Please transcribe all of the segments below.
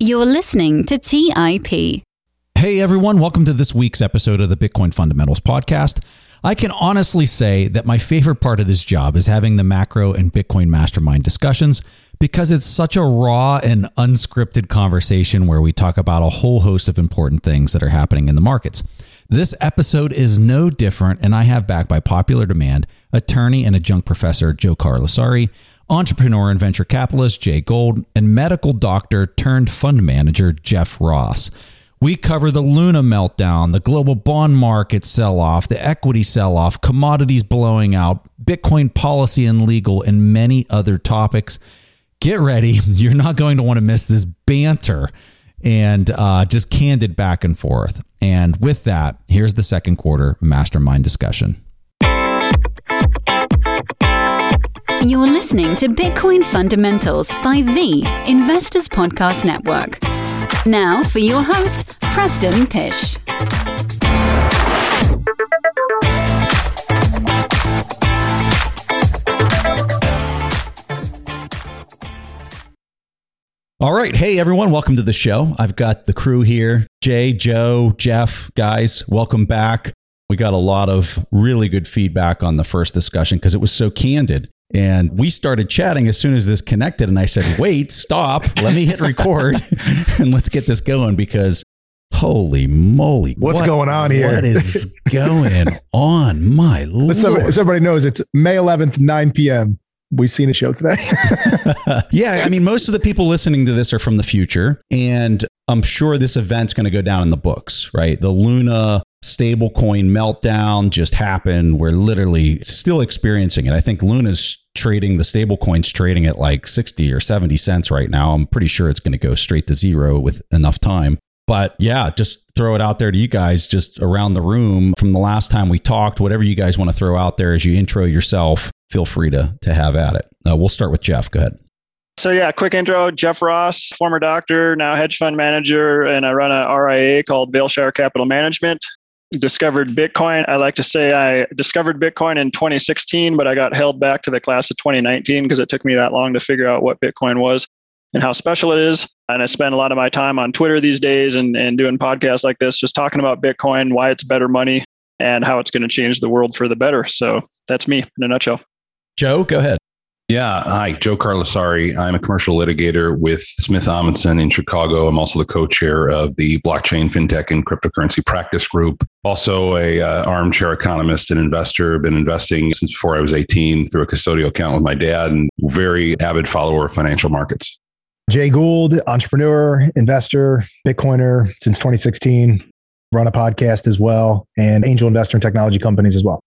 You're listening to TIP. Hey everyone, welcome to this week's episode of the Bitcoin Fundamentals Podcast. I can honestly say that my favorite part of this job is having the macro and Bitcoin mastermind discussions because it's such a raw and unscripted conversation where we talk about a whole host of important things that are happening in the markets. This episode is no different, and I have back by popular demand attorney and adjunct professor Joe Carlasare, entrepreneur and venture capitalist Jay Gould, and medical doctor turned fund manager Jeff Ross. We cover the Luna meltdown, the global bond market sell off, the equity sell off, commodities blowing out, Bitcoin policy and legal, and many other topics. Get ready. You're not going to want to miss this banter and uh, just candid back and forth. And with that, here's the second quarter mastermind discussion. You're listening to Bitcoin Fundamentals by the Investors Podcast Network. Now for your host, Preston Pysh. All right. Hey, everyone. Welcome to the show. I've got the crew here Jay, Joe, Jeff. Guys, welcome back. We got a lot of really good feedback on the first discussion because it was so candid. And we started chatting as soon as this connected. And I said, wait, stop. Let me hit record and let's get this going because holy moly. What's what, going on here? What is going on? My Lord. So, so everybody knows it's May 11th, 9 p.m we seen a show today. yeah, I mean, most of the people listening to this are from the future, and I'm sure this event's going to go down in the books, right? The Luna stablecoin meltdown just happened. We're literally still experiencing it. I think Luna's trading the stablecoins trading at like 60 or 70 cents right now. I'm pretty sure it's going to go straight to zero with enough time. But yeah, just throw it out there to you guys just around the room from the last time we talked, whatever you guys want to throw out there as you intro yourself, feel free to, to have at it. Uh, we'll start with Jeff. Go ahead. So yeah, quick intro. Jeff Ross, former doctor, now hedge fund manager, and I run a RIA called Vailshire Capital Management. Discovered Bitcoin. I like to say I discovered Bitcoin in 2016, but I got held back to the class of 2019 because it took me that long to figure out what Bitcoin was and how special it is. And I spend a lot of my time on Twitter these days and, and doing podcasts like this, just talking about Bitcoin, why it's better money, and how it's going to change the world for the better. So that's me in a nutshell. Joe, go ahead. Yeah. Hi, Joe Carlasare. I'm a commercial litigator with Smith Amundsen in Chicago. I'm also the co-chair of the blockchain, fintech, and cryptocurrency practice group. Also a uh, armchair economist and investor. Been investing since before I was 18 through a custodial account with my dad and very avid follower of financial markets. Jay Gould, entrepreneur, investor, Bitcoiner since 2016, run a podcast as well, and angel investor in technology companies as well.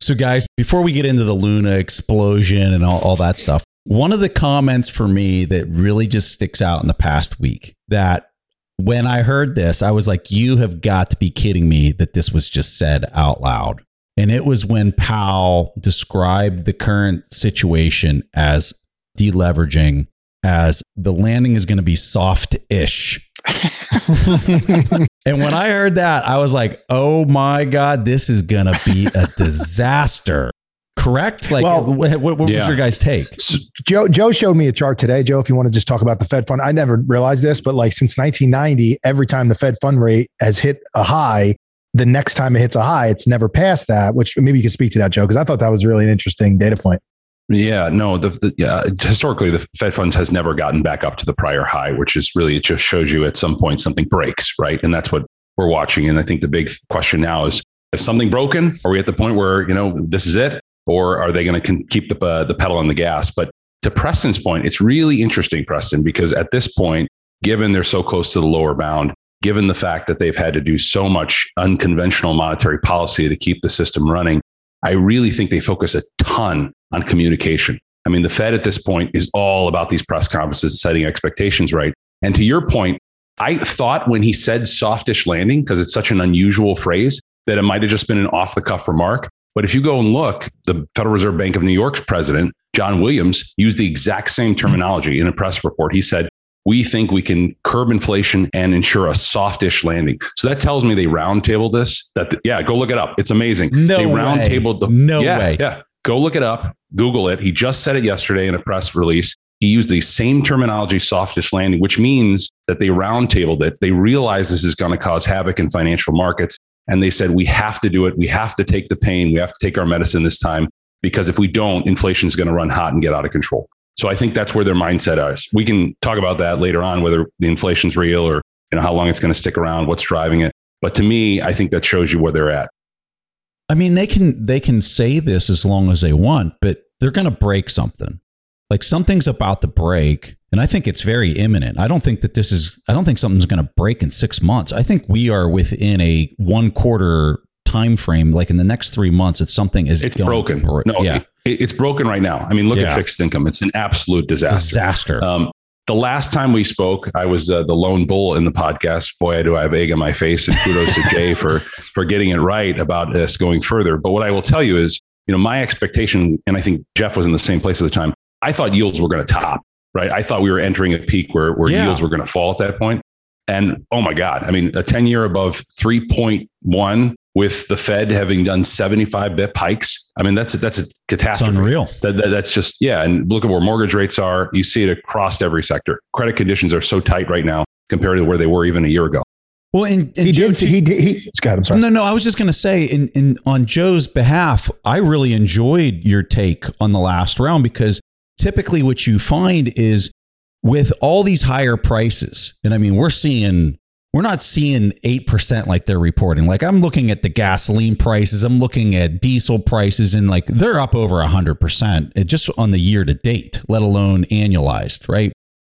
So, guys, before we get into the Luna explosion and all, all that stuff, one of the comments for me that really just sticks out in the past week that when I heard this, I was like, you have got to be kidding me that this was just said out loud. And it was when Powell described the current situation as deleveraging as the landing is going to be soft ish. and when I heard that, I was like, oh my God, this is going to be a disaster. Correct? Like, well, what, what what was your guys' take? Joe, Joe showed me a chart today. Joe, if you want to just talk about the Fed fund, I never realized this, but like since 1990, every time the Fed fund rate has hit a high, the next time it hits a high, it's never past that, which maybe you could speak to that, Joe, because I thought that was really an interesting data point. Yeah, no, the, the, yeah, historically the Fed funds has never gotten back up to the prior high, which is really it just shows you at some point something breaks, right? And that's what we're watching. And I think the big question now is: is something broken? Are we at the point where you know this is it, or are they going to keep the uh, the pedal on the gas? But to Preston's point, it's really interesting, Preston, because at this point, given they're so close to the lower bound, given the fact that they've had to do so much unconventional monetary policy to keep the system running, I really think they focus a ton on communication. I mean, the Fed at this point is all about these press conferences, setting expectations right. And to your point, I thought when he said softish landing, because it's such an unusual phrase, that it might have just been an off the cuff remark. But if you go and look, the Federal Reserve Bank of New York's president, John Williams, used the exact same terminology in a press report. He said, we think we can curb inflation and ensure a softish landing. So that tells me they roundtabled this. That the, yeah, go look it up. It's amazing. No they roundtabled the no yeah, way. Yeah, go look it up. Google it. He just said it yesterday in a press release. He used the same terminology, softest landing, which means that they roundtabled it. They realized this is going to cause havoc in financial markets. And they said, we have to do it. We have to take the pain. We have to take our medicine this time because if we don't, inflation is going to run hot and get out of control. So I think that's where their mindset is. We can talk about that later on, whether the inflation's real or you know how long it's going to stick around, what's driving it. But to me, I think that shows you where they're at. I mean, they can they can say this as long as they want, but they're going to break something. Like something's about to break, and I think it's very imminent. I don't think that this is. I don't think something's going to break in six months. I think we are within a one quarter time frame. Like in the next three months, it's something is it's broken. no, yeah, it, it's broken right now. I mean, look yeah. at fixed income. It's an absolute disaster. Disaster. Um, the last time we spoke, I was uh, the lone bull in the podcast. Boy, do I have egg on my face, and kudos to Jay for for getting it right about us going further. But what I will tell you is, you know, my expectation, and I think Jeff was in the same place at the time. I thought yields were going to top, right? I thought we were entering a peak where, where yeah. yields were going to fall at that point. And oh my God, I mean, a 10 year above 3.1 with the Fed having done 75 bip hikes. I mean, that's a, that's a catastrophe. It's unreal. That, that, that's just yeah. And look at where mortgage rates are. You see it across every sector. Credit conditions are so tight right now compared to where they were even a year ago. Well, and, and he Joe, did. He did. He, Scott, I'm sorry. No, no. I was just going to say, in, in on Joe's behalf, I really enjoyed your take on the last round because typically what you find is with all these higher prices, and I mean, we're seeing we're not seeing 8% like they're reporting. Like I'm looking at the gasoline prices, I'm looking at diesel prices, and like they're up over 100% eh, just on the year to date, let alone annualized, right?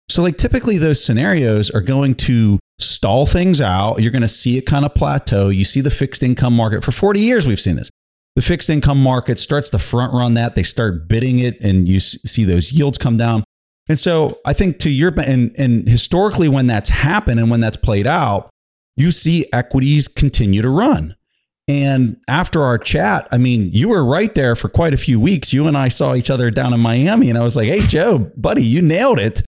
So, like typically those scenarios are going to stall things out. You're going to see it kind of plateau. You see the fixed income market for 40 years, we've seen this. The fixed income market starts to front run that. They start bidding it, and you see those yields come down. And so I think to your and and historically when that's happened and when that's played out, you see equities continue to run. And after our chat, I mean, you were right there for quite a few weeks. You and I saw each other down in Miami, and I was like, "Hey, Joe, buddy, you nailed it."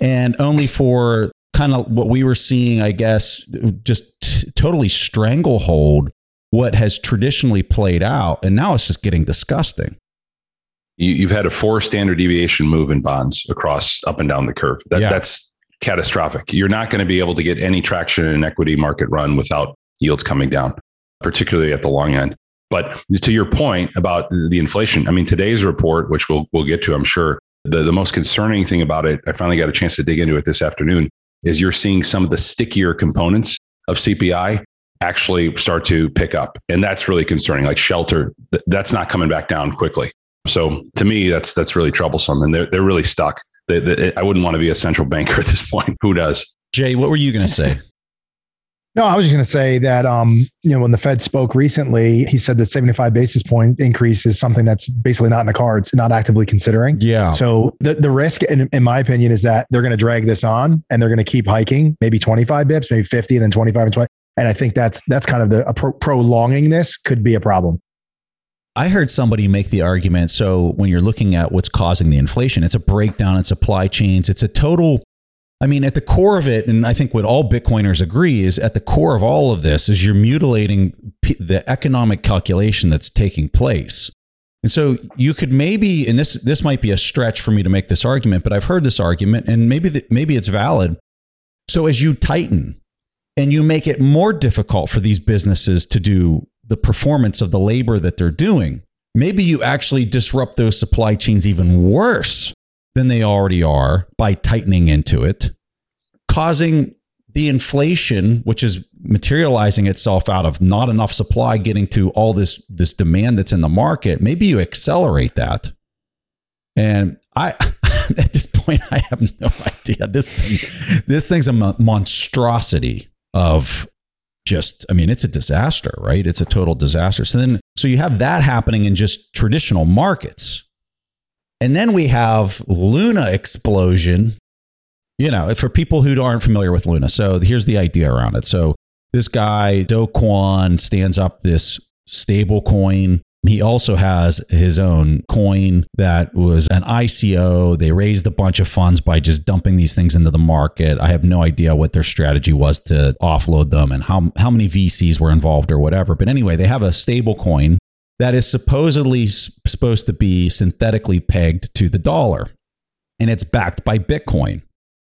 And only for kind of what we were seeing, I guess, just t- totally stranglehold what has traditionally played out, and now it's just getting disgusting you, have had a four standard deviation move in bonds across up and down the curve. That, yeah. That's catastrophic. You're not going to be able to get any traction in an equity market run without yields coming down, particularly at the long end. But to your point about the inflation, I mean, today's report, which we'll, we'll get to, I'm sure, the, the most concerning thing about it, I finally got a chance to dig into it this afternoon, is you're seeing some of the stickier components of CPI actually start to pick up. And that's really concerning. Like shelter, that's not coming back down quickly. So to me, that's that's really troublesome, and they're they're really stuck. They, they, I wouldn't want to be a central banker at this point. Who does? Jay, what were you going to say? No, I was just going to say that um, you know when the Fed spoke recently, he said that 75 basis point increase is something that's basically not in the cards, not actively considering. Yeah. So the the risk, in, in my opinion, is that they're going to drag this on and they're going to keep hiking, maybe 25 bips, maybe 50, and then 25 and 20. And I think that's that's kind of the pro- prolonging this could be a problem. I heard somebody make the argument. So when you're looking at what's causing the inflation, it's a breakdown in supply chains. It's a total. I mean, at the core of it, and I think what all Bitcoiners agree is at the core of all of this is you're mutilating the economic calculation that's taking place. And so you could maybe, and this this might be a stretch for me to make this argument, but I've heard this argument, and maybe the, maybe it's valid. So as you tighten and you make it more difficult for these businesses to do the performance of the labor that they're doing. Maybe you actually disrupt those supply chains even worse than they already are by tightening into it, causing the inflation, which is materializing itself out of not enough supply getting to all this this demand that's in the market. Maybe you accelerate that. And I at this point I have no idea. This thing this thing's a monstrosity of just i mean it's a disaster right? It's a total disaster. So then so you have that happening in just traditional markets. And then we have luna explosion. You know for people who aren't familiar with luna so here's the idea around it. So this guy do kwon stands up this stable coin he also has his own coin that was an ICO. They raised a bunch of funds by just dumping these things into the market. I have no idea what their strategy was to offload them and how, how many VCs were involved or whatever. But anyway, they have a stable coin that is supposedly supposed to be synthetically pegged to the dollar. and it's backed by Bitcoin,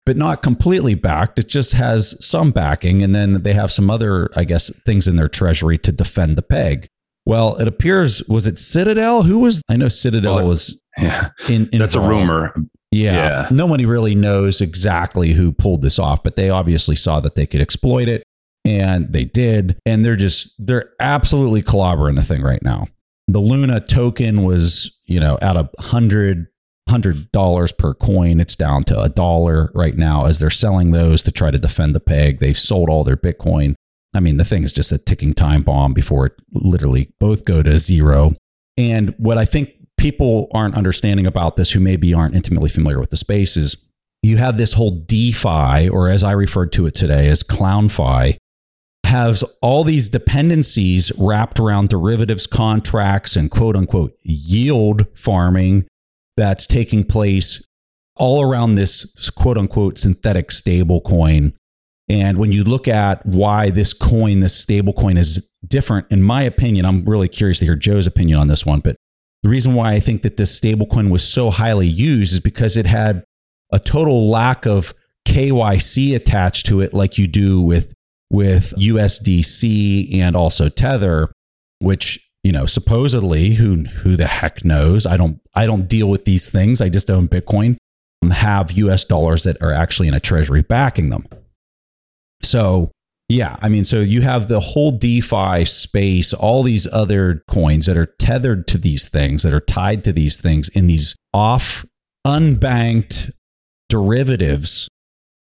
but not completely backed. It just has some backing. And then they have some other, I guess, things in their treasury to defend the peg. Well, it appears, was it Citadel? Who was, I know Citadel Well, was Yeah. in, That's a rumor. Yeah. Yeah. Nobody really knows exactly who pulled this off, but they obviously saw that they could exploit it and they did. And they're just, they're absolutely clobbering the thing right now. The Luna token was, you know, at a hundred, hundred dollars per coin. It's down to a dollar right now as they're selling those to try to defend the peg. They've sold all their Bitcoin. I mean, the thing is just a ticking time bomb before it literally both go to zero. And what I think people aren't understanding about this who maybe aren't intimately familiar with the space is you have this whole DeFi, or as I referred to it today as ClownFi, has all these dependencies wrapped around derivatives contracts and quote unquote yield farming that's taking place all around this quote unquote synthetic stable coin. And when you look at why this coin, this stable coin is different, in my opinion, I'm really curious to hear Joe's opinion on this one. But the reason why I think that this stable coin was so highly used is because it had a total lack of KYC attached to it, like you do with with USDC and also Tether, which you know supposedly who who the heck knows? I don't I don't deal with these things. I just own Bitcoin. Um, have US dollars that are actually in a treasury backing them. So yeah, I mean, so you have the whole DeFi space, all these other coins that are tethered to these things, that are tied to these things in these off unbanked derivatives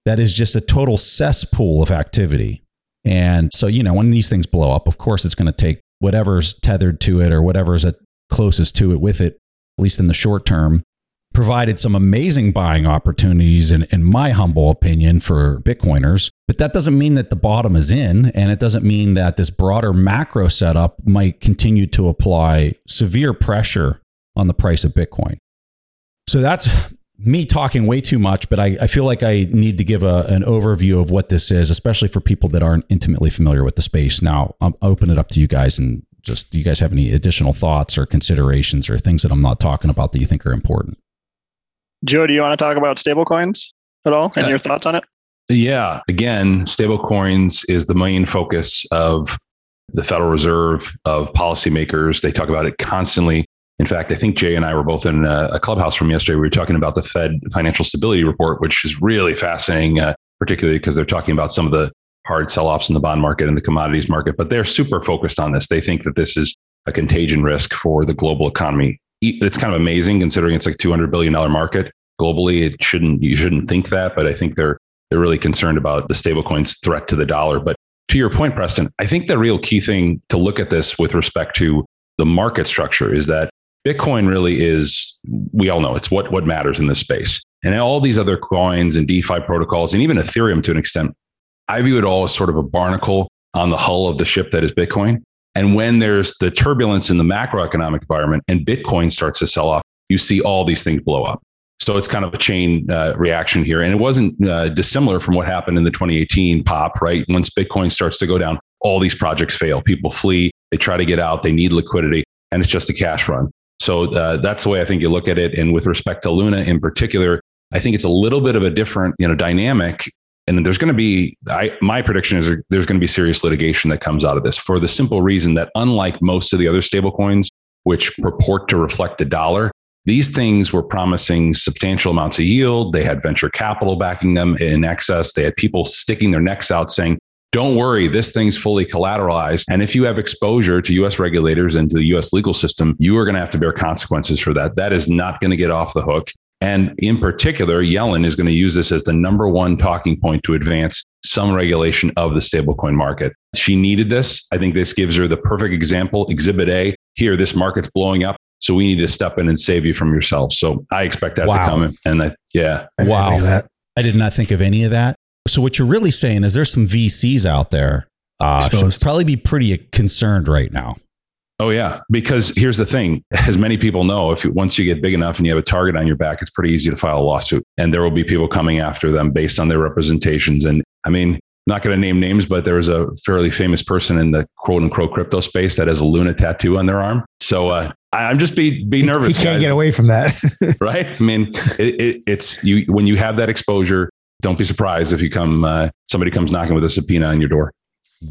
that is just a total cesspool of activity. And so, you know, when these things blow up, of course, it's going to take whatever's tethered to it or whatever's at closest to it with it, at least in the short term, provided some amazing buying opportunities, in, in my humble opinion, for Bitcoiners. But that doesn't mean that the bottom is in. And it doesn't mean that this broader macro setup might continue to apply severe pressure on the price of Bitcoin. So that's me talking way too much, but I, I feel like I need to give a, an overview of what this is, especially for people that aren't intimately familiar with the space. Now, I'll open it up to you guys and just do you guys have any additional thoughts or considerations or things that I'm not talking about that you think are important? Joe, do you want to talk about stablecoins at all and Uh, your thoughts on it? Yeah. Again, stablecoins is the main focus of the Federal Reserve, of policymakers. They talk about it constantly. In fact, I think Jay and I were both in a, a clubhouse from yesterday. We were talking about the Fed Financial Stability Report, which is really fascinating, uh, particularly because they're talking about some of the hard sell offs in the bond market and the commodities market. But they're super focused on this. They think that this is a contagion risk for the global economy. It's kind of amazing considering it's like $200 billion market globally. It shouldn't, you shouldn't think that, but I think they're they're really concerned about the stablecoin's threat to the dollar. But to your point, Preston, I think the real key thing to look at this with respect to the market structure is that Bitcoin really is, we all know it's what, what matters in this space. And all these other coins and DeFi protocols, and even Ethereum to an extent, I view it all as sort of a barnacle on the hull of the ship that is Bitcoin. And when there's the turbulence in the macroeconomic environment and Bitcoin starts to sell off, you see all these things blow up. So it's kind of a chain uh, reaction here. And it wasn't uh, dissimilar from what happened in the 2018 pop, right? Once Bitcoin starts to go down, all these projects fail. People flee, they try to get out, they need liquidity, and it's just a cash run. So uh, that's the way I think you look at it. And with respect to Luna in particular, I think it's a little bit of a different you know, dynamic. And there's going to be, I, my prediction is there's going to be serious litigation that comes out of this for the simple reason that unlike most of the other stablecoins, which purport to reflect the dollar, these things were promising substantial amounts of yield. They had venture capital backing them in excess. They had people sticking their necks out saying, don't worry, this thing's fully collateralized. And if you have exposure to US regulators and to the US legal system, you are going to have to bear consequences for that. That is not going to get off the hook. And in particular, Yellen is going to use this as the number one talking point to advance some regulation of the stablecoin market. She needed this. I think this gives her the perfect example. Exhibit A here, this market's blowing up. So we need to step in and save you from yourself. So I expect that Wow. to come. And I, yeah, I Wow. that. I did not think of any of that. So what you're really saying is there's some VCs out there uh, should Exposed. probably be pretty concerned right now. Oh yeah, because here's the thing: as many people know, if you, once you get big enough and you have a target on your back, it's pretty easy to file a lawsuit, and there will be people coming after them based on their representations. And I mean, not going to name names, but there was a fairly famous person in the quote unquote crypto space that has a Luna tattoo on their arm. So uh, I'm just be be nervous. He can't guys. get away from that, right? I mean, it, it, it's you when you have that exposure. Don't be surprised if you come uh, somebody comes knocking with a subpoena on your door.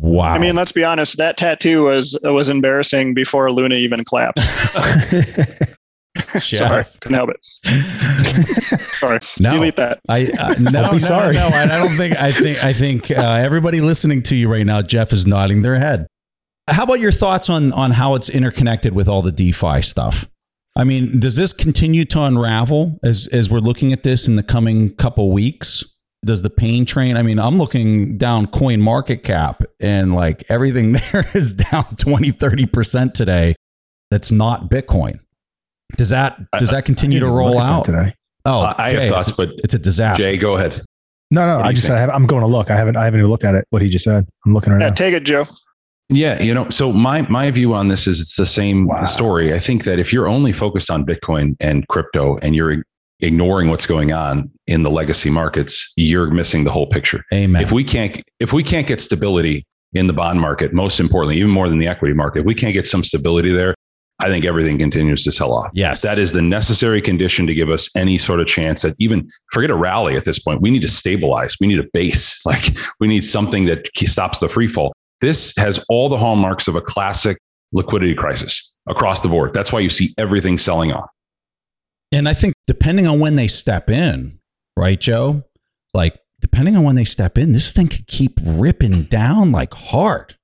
Wow. I mean, let's be honest. That tattoo was was embarrassing before Luna even clapped. Sorry, couldn't help it. sorry, No. delete that. I uh, no, be no, sorry. No, I, I don't think. I think. I think uh, everybody listening to you right now, Jeff, is nodding their head. How about your thoughts on on how it's interconnected with all the DeFi stuff? I mean, does this continue to unravel as as we're looking at this in the coming couple weeks? Does the pain train? I mean, I'm looking down coin market cap and like everything there is down 20, 30% today. That's not Bitcoin. Does that does that continue to I didn't roll look out? today. Oh, Uh, I have thoughts, it's, but it's a disaster. Jay, go ahead. No, no, What I just? I have, I'm going to look. I haven't I haven't even looked at it. What he just said. I'm looking right Yeah, now. take it, Joe. Yeah, you know, so my my view on this is it's the same Wow. story. I think that if you're only focused on Bitcoin and crypto and you're ignoring what's going on in the legacy markets, you're missing the whole picture. Amen. If we can't if we can't get stability in the bond market, most importantly, even more than the equity market, if we can't get some stability there, I think everything continues to sell off. yes, That is the necessary condition to give us any sort of chance at even forget a rally at this point. We need to stabilize. We need a base. Like we need something that stops the free fall. This has all the hallmarks of a classic liquidity crisis across the board. That's why you see everything selling off. And I think depending on when they step in, right, Joe? Like depending on when they step in, this thing could keep ripping down like hard.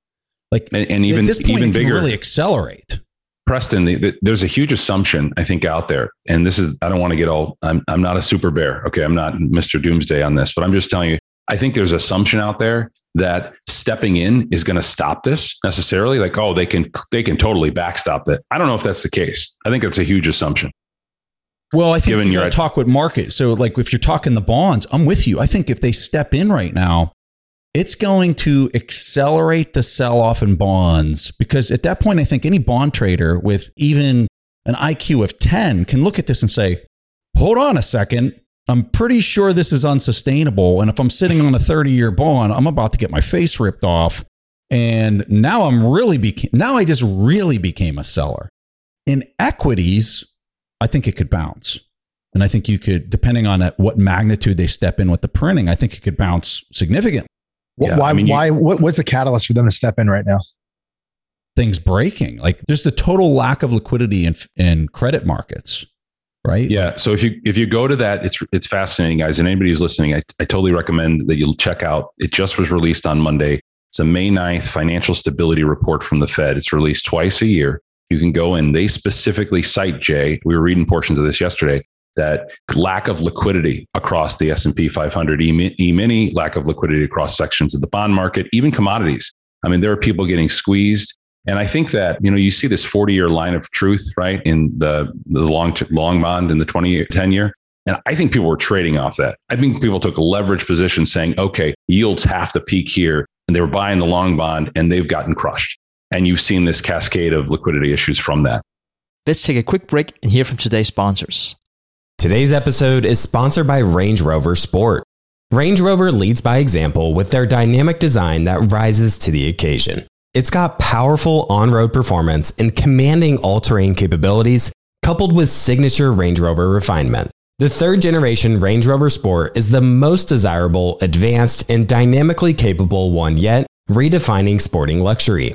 Like And, and even point, even bigger. really accelerate. Preston, the, the, there's a huge assumption I think out there, and this is I don't want to get all. I'm I'm not a super bear. Okay, I'm not Mr. Doomsday on this, but I'm just telling you. I think there's assumption out there that stepping in is going to stop this necessarily. Like, oh, they can they can totally backstop that. I don't know if that's the case. I think it's a huge assumption. Well, I think you got to talk with market. So, like, if you're talking the bonds, I'm with you. I think if they step in right now, it's going to accelerate the sell off in bonds because at that point, I think any bond trader with even an IQ of 10 can look at this and say, hold on a second. I'm pretty sure this is unsustainable. And if I'm sitting on a 30 year bond, I'm about to get my face ripped off. And now I'm really beca- now I just really became a seller. In equities, I think it could bounce. And I think you could, depending on at what magnitude they step in with the printing, I think it could bounce significantly. Yeah, why? I mean, you- why? What, what's the catalyst for them to step in right now? Things breaking, like just the total lack of liquidity in, in credit markets, right? Yeah. So if you if you go to that, it's it's fascinating, guys. And anybody who's listening, I, I totally recommend that you'll check out. It just was released on Monday. It's a May 9th financial stability report from the Fed. It's released twice a year. You can go in. They specifically cite Jay. We were reading portions of this yesterday. That lack of liquidity across the S and P 500 E mini, lack of liquidity across sections of the bond market, even commodities. I mean, there are people getting squeezed. And I think that, you know, you see this 40 year line of truth, right? In the, the long, long bond in the 20 year, 10 year. And I think people were trading off that. I think people took leverage positions saying, okay, yields have to peak here. And they were buying the long bond and they've gotten crushed. And you've seen this cascade of liquidity issues from that. Let's take a quick break and hear from today's sponsors. Today's episode is sponsored by Range Rover Sport. Range Rover leads by example with their dynamic design that rises to the occasion. It's got powerful on road performance and commanding all terrain capabilities, coupled with signature Range Rover refinement. The third generation Range Rover Sport is the most desirable, advanced, and dynamically capable one yet, redefining sporting luxury.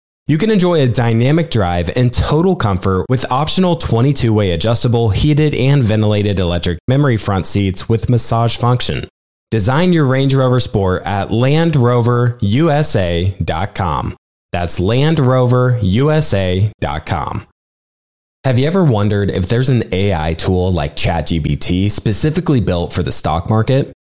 You can enjoy a dynamic drive and total comfort with optional 22 way adjustable, heated, and ventilated electric memory front seats with massage function. Design your Range Rover Sport at LandRoverUSA.com. That's LandRoverUSA.com. Have you ever wondered if there's an AI tool like ChatGPT specifically built for the stock market?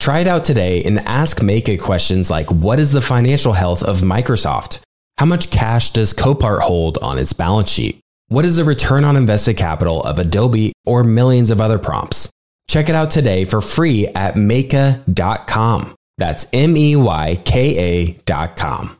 Try it out today and ask Meyka questions like What is the financial health of Microsoft? How much cash does Copart hold on its balance sheet? What is the return on invested capital of Adobe or millions of other prompts? Check it out today for free at Meyka.com. That's M E Y K A.com.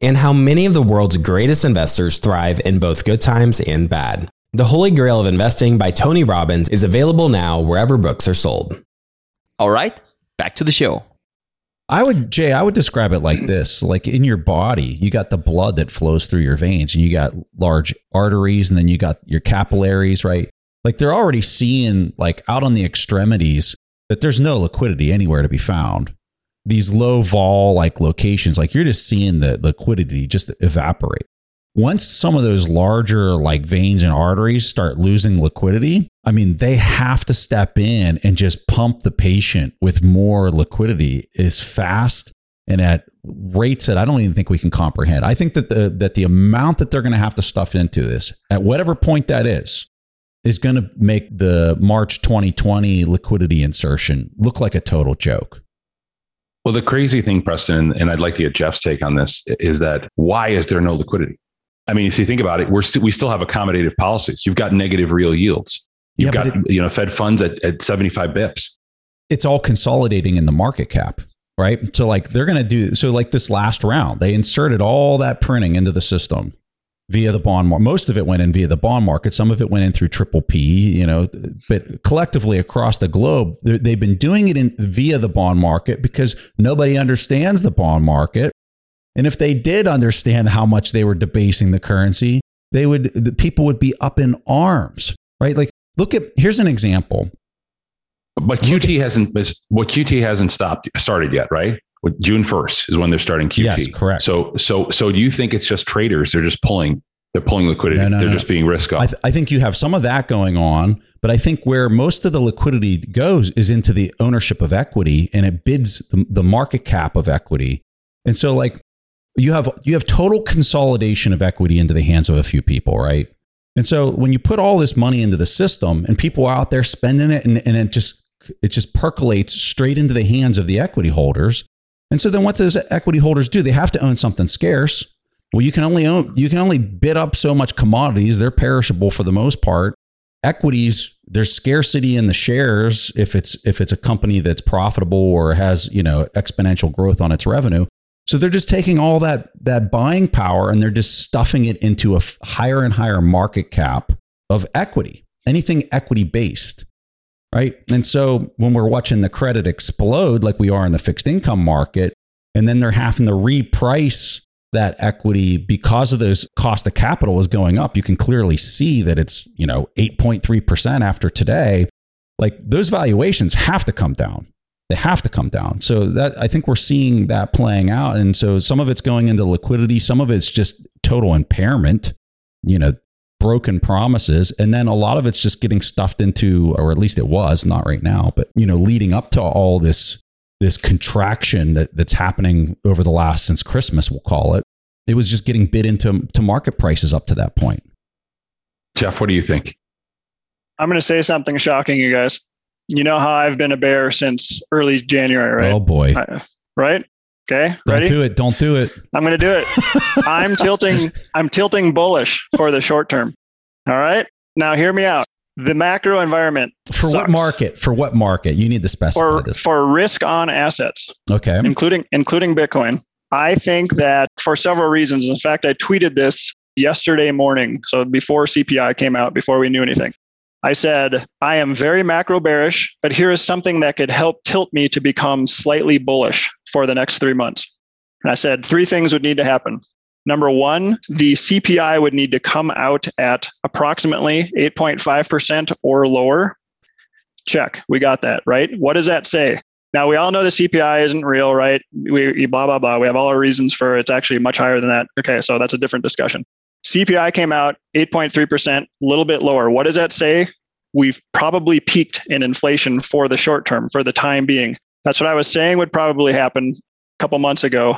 and how many of the world's greatest investors thrive in both good times and bad. The Holy Grail of Investing by Tony Robbins is available now wherever books are sold. All right, back to the show. I would, Jay, I would describe it like this like in your body, you got the blood that flows through your veins, and you got large arteries, and then you got your capillaries, right? Like they're already seeing, like out on the extremities, that there's no liquidity anywhere to be found. These low vol like locations, like you're just seeing the liquidity just evaporate once some of those larger like veins and arteries start losing liquidity, I mean, they have to step in and just pump the patient with more liquidity as fast and at rates that I don't even think we can comprehend. I think that the that the amount that they're going to have to stuff into this at whatever point that is is going to make the March 2020 liquidity insertion look like a total joke. Well, the crazy thing, Preston, and I'd like to get Jeff's take on this, is that why is there no liquidity? I mean, if you think about it, we're st- we still have accommodative policies. You've got negative real yields. You've yeah, got it, you know Fed funds at, at 75 bips. It's all consolidating in the market cap, right? So like they're going to do so like this last round, they inserted all that printing into the system via the bond market. Most of it went in via the bond market. Some of it went in through triple P, you know, but collectively across the globe, they've been doing it in via the bond market because nobody understands the bond market and if they did understand how much they were debasing the currency, they would the people would be up in arms, right? Like look at here's an example. But QT hasn't what QT hasn't stopped started yet, right? June 1st is when they're starting QT. Yes, correct. So so so do you think it's just traders they're just pulling they're pulling liquidity. No, no, they're no. just being risk off. I, th- I think you have some of that going on, but I think where most of the liquidity goes is into the ownership of equity and it bids the, the market cap of equity. And so like you have you have total consolidation of equity into the hands of a few people, right? And so when you put all this money into the system and people are out there spending it and, and it just it just percolates straight into the hands of the equity holders. And so then what does equity holders do? They have to own something scarce. Well, you can only own you can only bid up so much commodities. They're perishable for the most part. Equities, there's scarcity in the shares if it's if it's a company that's profitable or has, you know, exponential growth on its revenue. So they're just taking all that that buying power and they're just stuffing it into a higher and higher market cap of equity, anything equity based, right? And so when we're watching the credit explode like we are in the fixed income market, and then they're having to reprice that equity because of those cost of capital is going up, you can clearly see that it's you know 8.3% after today. Like those valuations have to come down they have to come down. So that I think we're seeing that playing out. And so some of it's going into liquidity, some of it's just total impairment, you know, broken promises. And then a lot of it's just getting stuffed into, or at least it was, not right now, but you know, leading up to all this this contraction that, that's happening over the last since Christmas, we'll call it. It was just getting bid into to market prices up to that point. Jeff, what do you think? I'm going to say something shocking, you guys you know how I've been a bear since early January, right? Oh boy. I, right? Okay, Don't ready? do it. Don't do it. I'm going to do it. I'm tilting. I'm tilting bullish for the short term. All right. Now, hear me out. The macro environment For what market? For what market? You need to specify For this. for risk on assets, Okay. including including Bitcoin. I think that for several reasons. In fact, I tweeted this yesterday morning, so before CPI came out, before we knew anything. I said, I am very macro bearish, but here is something that could help tilt me to become slightly bullish for the next three months. And I said, three things would need to happen. Number one, the CPI would need to come out at approximately 8.5% or lower. Check. We got that, right? What does that say? Now, we all know the CPI isn't real, right? We blah, blah, blah. We have all our reasons for it's actually much higher than that. Okay, so that's a different discussion. CPI came out 8.3%, a little bit lower. What does that say? We've probably peaked in inflation for the short term, for the time being. That's what I was saying would probably happen a couple months ago.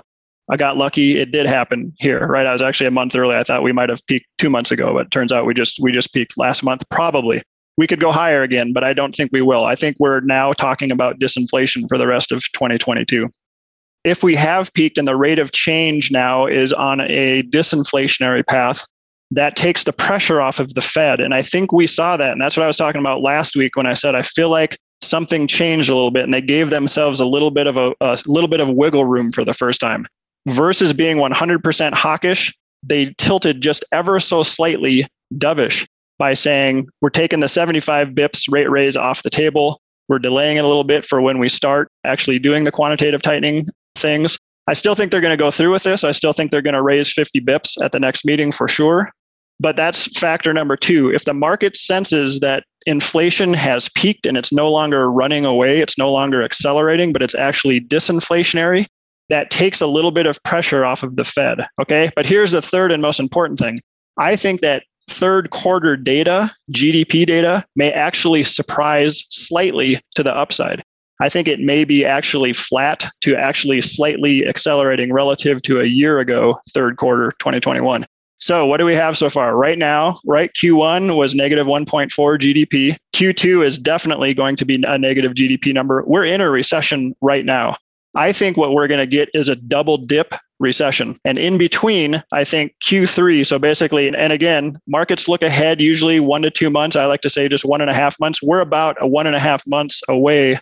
I got lucky; it did happen here, right? I was actually a month early. I thought we might have peaked two months ago, but turns out we just we just peaked last month. Probably we could go higher again, but I don't think we will. I think we're now talking about disinflation for the rest of 2022 if we have peaked and the rate of change now is on a disinflationary path, that takes the pressure off of the Fed. And I think we saw that. And that's what I was talking about last week when I said I feel like something changed a little bit and they gave themselves a little bit of a, a little bit of wiggle room for the first time. Versus being 100% hawkish, they tilted just ever so slightly dovish by saying we're taking the 75 bips rate raise off the table. We're delaying it a little bit for when we start actually doing the quantitative tightening things. I still think they're going to go through with this. I still think they're going to raise 50 bips at the next meeting for sure. But that's factor number two. If the market senses that inflation has peaked and it's no longer running away, it's no longer accelerating, but it's actually disinflationary, that takes a little bit of pressure off of the Fed. Okay. But here's the third and most important thing I think that third quarter data, GDP data, may actually surprise slightly to the upside. I think it may be actually flat to actually slightly accelerating relative to a year ago, third quarter 2021. So, what do we have so far? Right now, right, Q1 was negative 1.4 GDP. Q2 is definitely going to be a negative GDP number. We're in a recession right now. I think what we're going to get is a double dip recession. And in between, I think Q3, so basically, and again, markets look ahead usually one to two months. I like to say just one and a half months. We're about a one and a half months away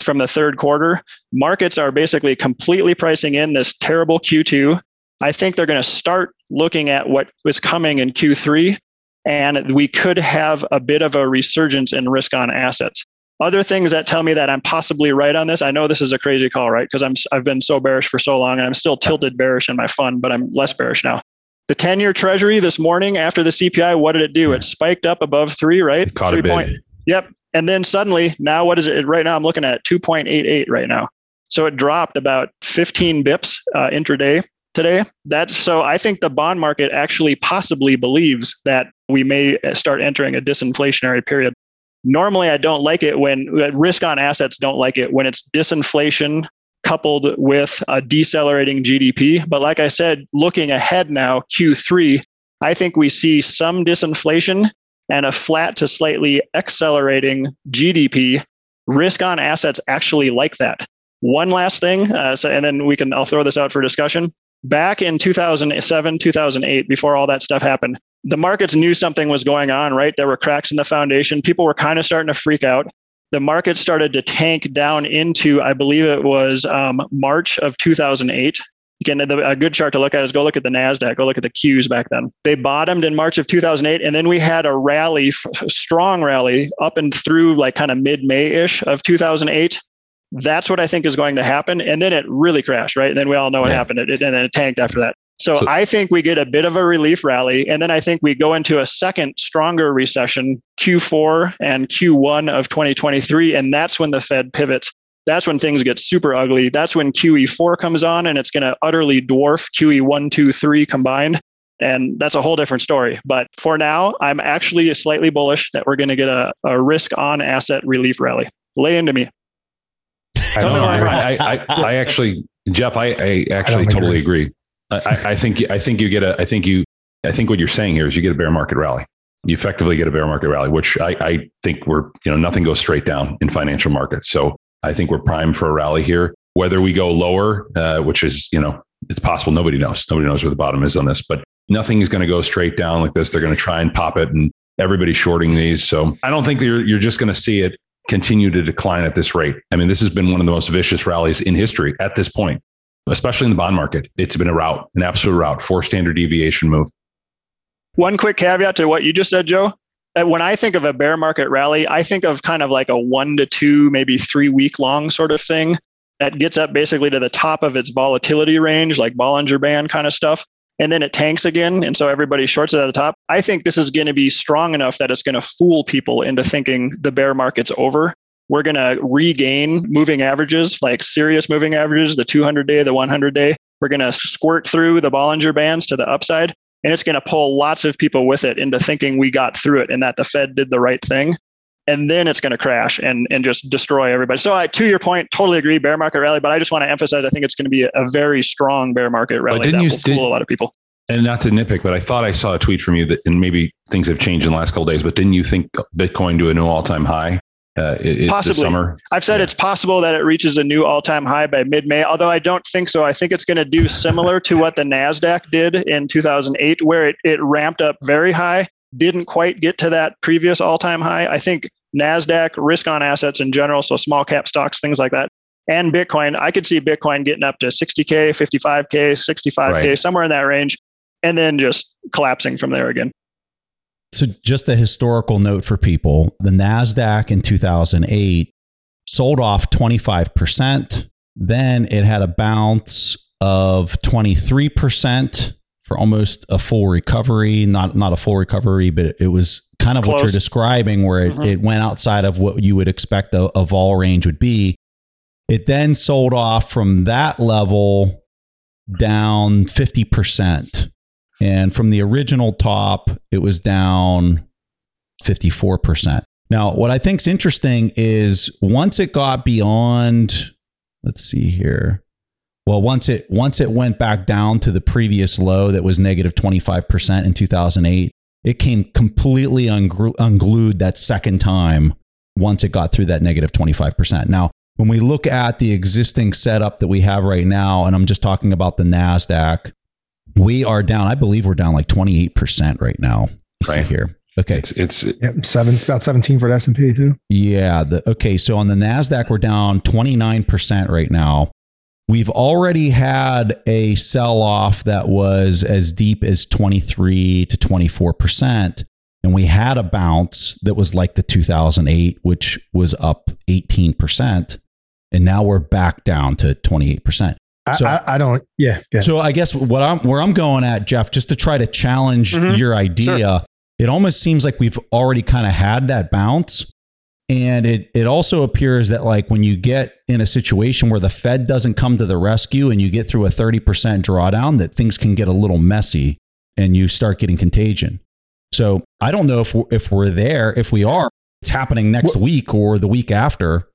from the third quarter. Markets are basically completely pricing in this terrible Q2. I think they're going to start looking at what was coming in Q3, and we could have a bit of a resurgence in risk on assets. Other things that tell me that I'm possibly right on this. I know this is a crazy call, right? Because I'm I've been so bearish for so long, and I'm still tilted bearish in my fund, but I'm less bearish now. The 10-year Treasury this morning after the CPI, what did it do? It spiked up above three, right? Caught three a bid. point. Yep. And then suddenly, now what is it? Right now, I'm looking at 2.88 right now. So it dropped about 15 bips uh, intraday today. That's so I think the bond market actually possibly believes that we may start entering a disinflationary period. Normally, I don't like it when risk on assets don't like it when it's disinflation coupled with a decelerating GDP. But like I said, looking ahead now, Q3, I think we see some disinflation and a flat to slightly accelerating GDP. Risk on assets actually like that. One last thing, uh, so, and then we can, I'll throw this out for discussion. Back in 2007, 2008, before all that stuff happened, the markets knew something was going on, right? There were cracks in the foundation. People were kind of starting to freak out. The market started to tank down into, I believe it was um, March of 2008. Again, a good chart to look at is go look at the NASDAQ, go look at the Qs back then. They bottomed in March of 2008, and then we had a rally, a strong rally up and through like kind of mid May ish of 2008. That's what I think is going to happen. And then it really crashed, right? And then we all know what Yeah. happened. It, and then it tanked after that. So, So- I think we get a bit of a relief rally. And then I think we go into a second stronger recession, Q4 and Q1 of 2023. And that's when the Fed pivots. That's when things get super ugly. That's when QE4 comes on and it's going to utterly dwarf QE1, 2, 3 combined. And that's a whole different story. But for now, I'm actually slightly bullish that we're going to get a, a risk on asset relief rally. Lay into me. I Tell me don't I'm agree. wrong. I, I, I actually, Jeff, I, I actually don't totally agree. I, I- I think, I think you get a, I think you, I think what you're saying here is you get a bear market rally. You effectively get a bear market rally, which I, I think we're, you know, nothing goes straight down in financial markets. So I think we're primed for a rally here. Whether we go lower, uh, which is, you know, it's possible. Nobody knows. Nobody knows where the bottom is on this, but nothing is going to go straight down like this. They're going to try and pop it and everybody's shorting these. So I don't think you're, you're just going to see it continue to decline at this rate. I mean, this has been one of the most vicious rallies in history at this point, especially in the bond market. It's been a rout, an absolute rout, four standard deviation move. One quick caveat to what you just said, Joe. Uh, when I think of a bear market rally, I think of kind of like a one to two, maybe three week long sort of thing that gets up basically to the top of its volatility range, like Bollinger Band kind of stuff. And then it tanks again. And so everybody shorts it at the top. I think this is going to be strong enough that it's going to fool people into thinking the bear market's over. We're going to regain moving averages, like serious moving averages, the 200 day, the 100 day. We're going to squirt through the Bollinger Bands to the upside. And it's going to pull lots of people with it into thinking we got through it and that the Fed did the right thing and then it's going to crash and, and just destroy everybody. So I, to your point, totally agree, bear market rally, but I just want to emphasize, I think it's going to be a, a very strong bear market rally that you, will fool did, a lot of people. And not to nitpick, but I thought I saw a tweet from you that, and maybe things have changed in the last couple days, but didn't you think Bitcoin to a new all-time high? Uh, Possibly. summer. I've said yeah. it's possible that it reaches a new all-time high by mid-May, although I don't think so. I think it's going to do similar to what the Nasdaq did in 2008, where it, it ramped up very high didn't quite get to that previous all-time high. I think Nasdaq risk on assets in general, so small cap stocks, things like that, and Bitcoin. I could see Bitcoin getting up to 60k, 55k, 65k, right. somewhere in that range, and then just collapsing from there again. So, just a historical note for people: the Nasdaq in 2008 sold off 25 percent. Then it had a bounce of 23 percent for almost a full recovery. Not not a full recovery, but it was kind of Close. what you're describing, where it, mm-hmm. it went outside of what you would expect a, a vol range would be. It then sold off from that level down 50%. And from the original top, it was down 54%. Now, what I think is interesting is once it got beyond, let's see here, well, once it once it went back down to the previous low that was negative 25% in 2008, it came completely unglued that second time once it got through that negative 25%. Now, when we look at the existing setup that we have right now, and I'm just talking about the NASDAQ, we are down, I believe we're down like 28% right now. Right here. Okay. It's, it's yep, seven, about 17 for the S&P too. Yeah. The, okay. So on the NASDAQ, we're down 29% right now. We've already had a sell off that was as deep as 23 to 24%. And we had a bounce that was like the 2008, which was up 18%. And now we're back down to 28%. So, I, I don't, yeah, yeah, So I guess what I'm, where I'm going at, Jeff, just to try to challenge mm-hmm. your idea, sure. it almost seems like we've already kind of had that bounce and it it also appears that like when you get in a situation where the Fed doesn't come to the rescue and you get through a 30% drawdown that things can get a little messy and you start getting contagion. So, I don't know if we're, if we're there, if we are, it's happening next well, week or the week after.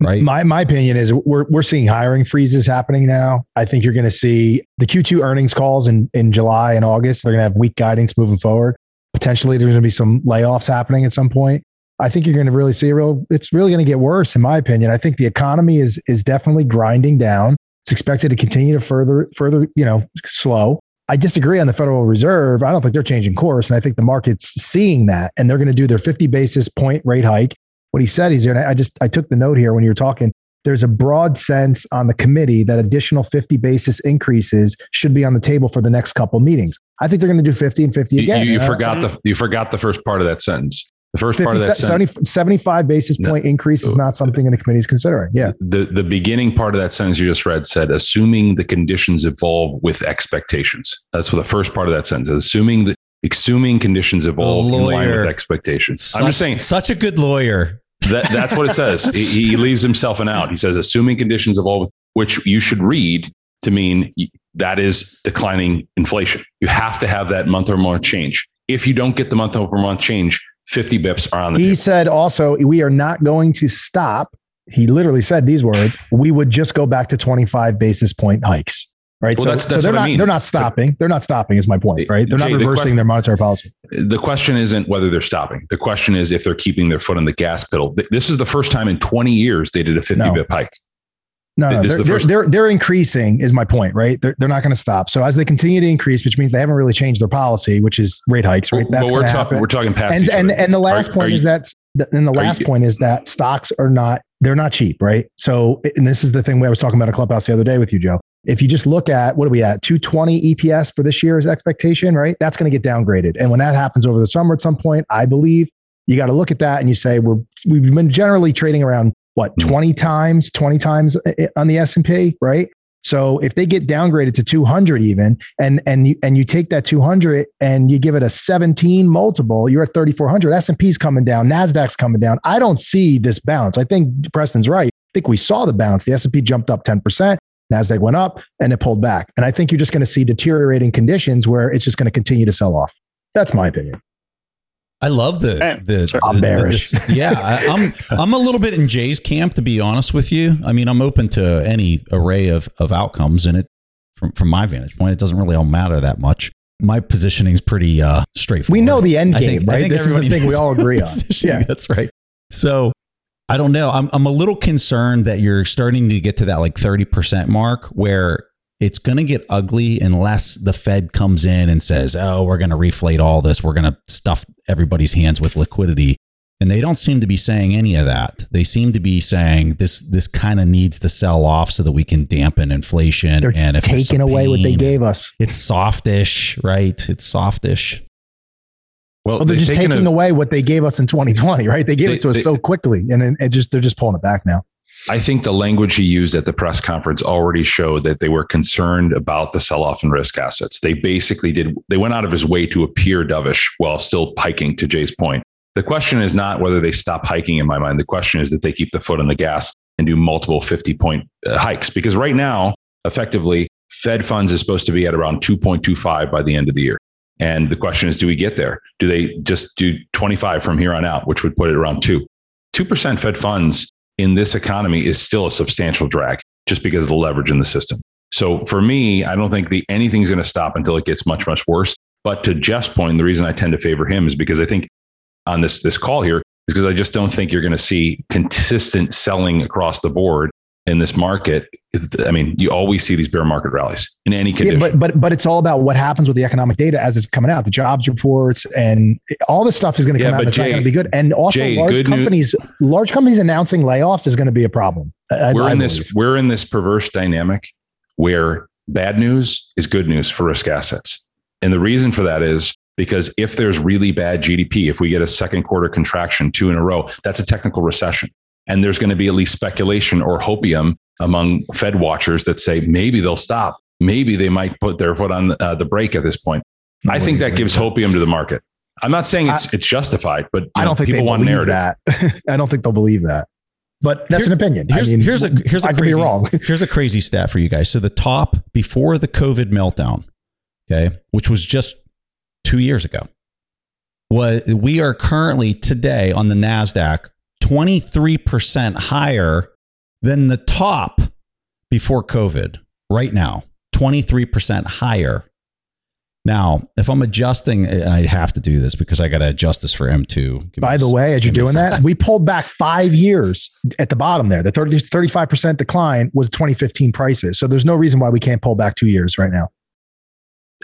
Right. My my opinion is we're we're seeing hiring freezes happening now. I think you're going to see the Q2 earnings calls in in July and August. They're going to have weak guidance moving forward. Potentially, there's going to be some layoffs happening at some point. I think you're going to really see a real. It's really going to get worse, in my opinion. I think the economy is is definitely grinding down. It's expected to continue to further further, you know, slow. I disagree on the Federal Reserve. I don't think they're changing course, and I think the market's seeing that, and they're going to do their 50 basis point rate hike. What he said, he's going to. I just I took the note here when you were talking. There's a broad sense on the committee that additional 50 basis increases should be on the table for the next couple meetings. I think they're going to do 50 and 50 again. You, you, you forgot the you forgot the first part of that sentence. The first 50, part of that 70, sentence, 75 basis point no, increase is not something in the committee is considering. Yeah. The the beginning part of that sentence you just read said, assuming the conditions evolve with expectations. That's what the first part of that sentence is. Assuming the assuming conditions evolve in line with expectations. Such, I'm just saying, such a good lawyer. That, that's what it says. he, he, leaves himself an out. He says, assuming conditions evolve, which you should read to mean that is declining inflation. You have to have that month over month change. If you don't get the month over month change, 50 bips are on the He table. said also, we are not going to stop. He literally said these words. We would just go back to 25 basis point hikes. Right. Well, so, that's, that's so they're not, I mean. they're not stopping. They're not stopping is my point, right? They're not reversing the question, their monetary policy. The question isn't whether they're stopping. The question is if they're keeping their foot on the gas pedal. This is the first time in 20 years they did a 50 no. bip hike. No, no, they're, the they're, they're, they're increasing is my point, right? They're, they're not going to stop. So as they continue to increase, which means they haven't really changed their policy, which is rate hikes, right? but we're talking we're talking past and and and the last Are- point are is that and the last you- point is that stocks are not they're not cheap, right? So and this is the thing I was talking about a clubhouse the other day with you, Joe. If you just look at what are we at? 220 EPS for this year's expectation, right? That's going to get downgraded, and when that happens over the summer at some point, I believe you got to look at that and you say we're we've been generally trading around what Mhm. 20 times 20 times on the S&P right? So if they get downgraded to 200 even and and you, and you take that 200 and you give it a 17 multiple you're at 3400 S&P's coming down Nasdaq's coming down. I don't see this bounce. I think Preston's right. I think we saw the bounce. The S&P jumped up 10% Nasdaq went up and it pulled back and I think you're just going to see deteriorating conditions where it's just going to continue to sell off that's my opinion I love the Eh, the, sorry. I'm the- the- bearish. this- yeah, I, I'm I'm a little bit in Jay's camp to be honest with you. I mean, I'm open to any array of of outcomes, and it from from my vantage point, it doesn't really all matter that much. My positioning is pretty uh, straightforward. we know the end I game think- I right think this is the thing we all agree on yeah that's right. So I don't know. I'm I'm a little concerned that you're starting to get to that like 30 percent mark where it's going to get ugly unless the Fed comes in and says, "Oh, we're going to reflate all this. We're going to stuff everybody's hands with liquidity." And they don't seem to be saying any of that. They seem to be saying this this kind of needs to sell off so that we can dampen inflation they're and if taking away what they gave us It's softish, right? It's softish. Well, Well, they're just taking a- away what they gave us in 2020, right? They gave They- it to us they- so quickly, and it, it just they're just pulling it back now. I think the language he used at the press conference already showed that they were concerned about the sell off in risk assets. They basically did, they went out of his way to appear dovish while still hiking, to Jay's point. The question is not whether they stop hiking in my mind. The question is that they keep the foot on the gas and do multiple 50 point uh, hikes. Because right now, effectively, Fed funds is supposed to be at around 2.25 by the end of the year. And the question is, do we get there? Do they just do 25 from here on out, which would put it around two? 2% Fed funds in this economy is still a substantial drag just because of the leverage in the system. So for me, I don't think the anything's going to stop until it gets much, much worse. But to Jeff's point, the reason I tend to favor him is because I think on this this call here is because I just don't think you're going to see consistent selling across the board in this market. I mean, you always see these bear market rallies in any Yeah, condition. but but but it's all about what happens with the economic data as it's coming out, the jobs reports, and all this stuff is going to Yeah, come out. but And it's not going to be good. And also, Jay, large news- companies, large companies announcing layoffs is going to be a problem. I- we're I in this we're in this perverse dynamic where bad news is good news for risk assets. And the reason for that is because if there's really bad GDP, if we get a second quarter contraction two in a row, that's a technical recession. And there's going to be at least speculation or hopium among Fed watchers that say maybe they'll stop. Maybe they might put their foot on uh, the brake at this point. I think that gives hopium to the market. I'm not saying it's it's justified, but I don't think people want narrative. that. I don't think they'll believe that. But that's Here- an opinion. Here's, I mean, here's a here's I crazy, wrong. here's a crazy stat for you guys. So the top before the COVID meltdown, okay, which was just two years ago, was we are currently today on the Nasdaq 23 percent higher than the top before COVID. Right now, 23 percent higher. Now, if I'm adjusting, and I have to do this because I got to adjust this for M2. Give By the way, as you're give me a doing that, we pulled back five years at the bottom there. The 30, 35% decline was 2015 prices. So there's no reason why we can't pull back two years right now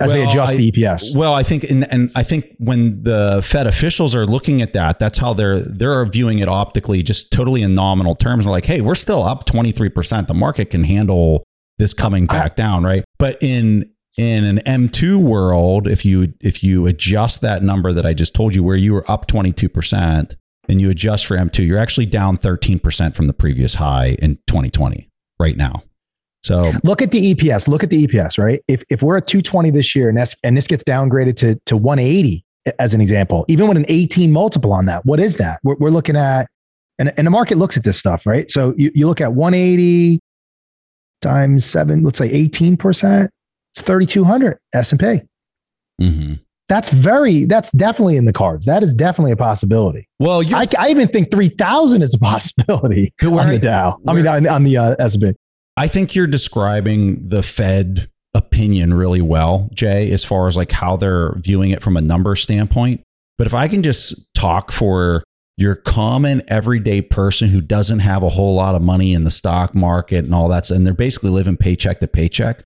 as they adjust I- the EPS. Well, I think, and, and I think when the Fed officials are looking at that, that's how they're they're viewing it optically, just totally in nominal terms. They're like, hey, we're still up twenty three percent. The market can handle this coming back down, right? But in in an M two world, if you if you adjust that number that I just told you, where you were up twenty two percent, and you adjust for M two, you're actually down thirteen percent from the previous high in twenty twenty right now. So Look at the EPS. Look at the EPS, right? If, if we're at 220 this year and, that's, and this gets downgraded to, to 180 as an example, even with an 18 multiple on that, what is that? We're, we're looking at, and, and the market looks at this stuff, right? So you, you look at 180 times seven, let's say 18%, it's 3,200 S&P. mhm. That's very, that's definitely in the cards. That is definitely a possibility. well, I, I even think 3,000 is a possibility on the Dow. I mean, on, on the uh, S&P. I think you're describing the Fed opinion really well, Jay, as far as like how they're viewing it from a number standpoint. But if I can just talk for your common everyday person who doesn't have a whole lot of money in the stock market and all that, and they're basically living paycheck to paycheck.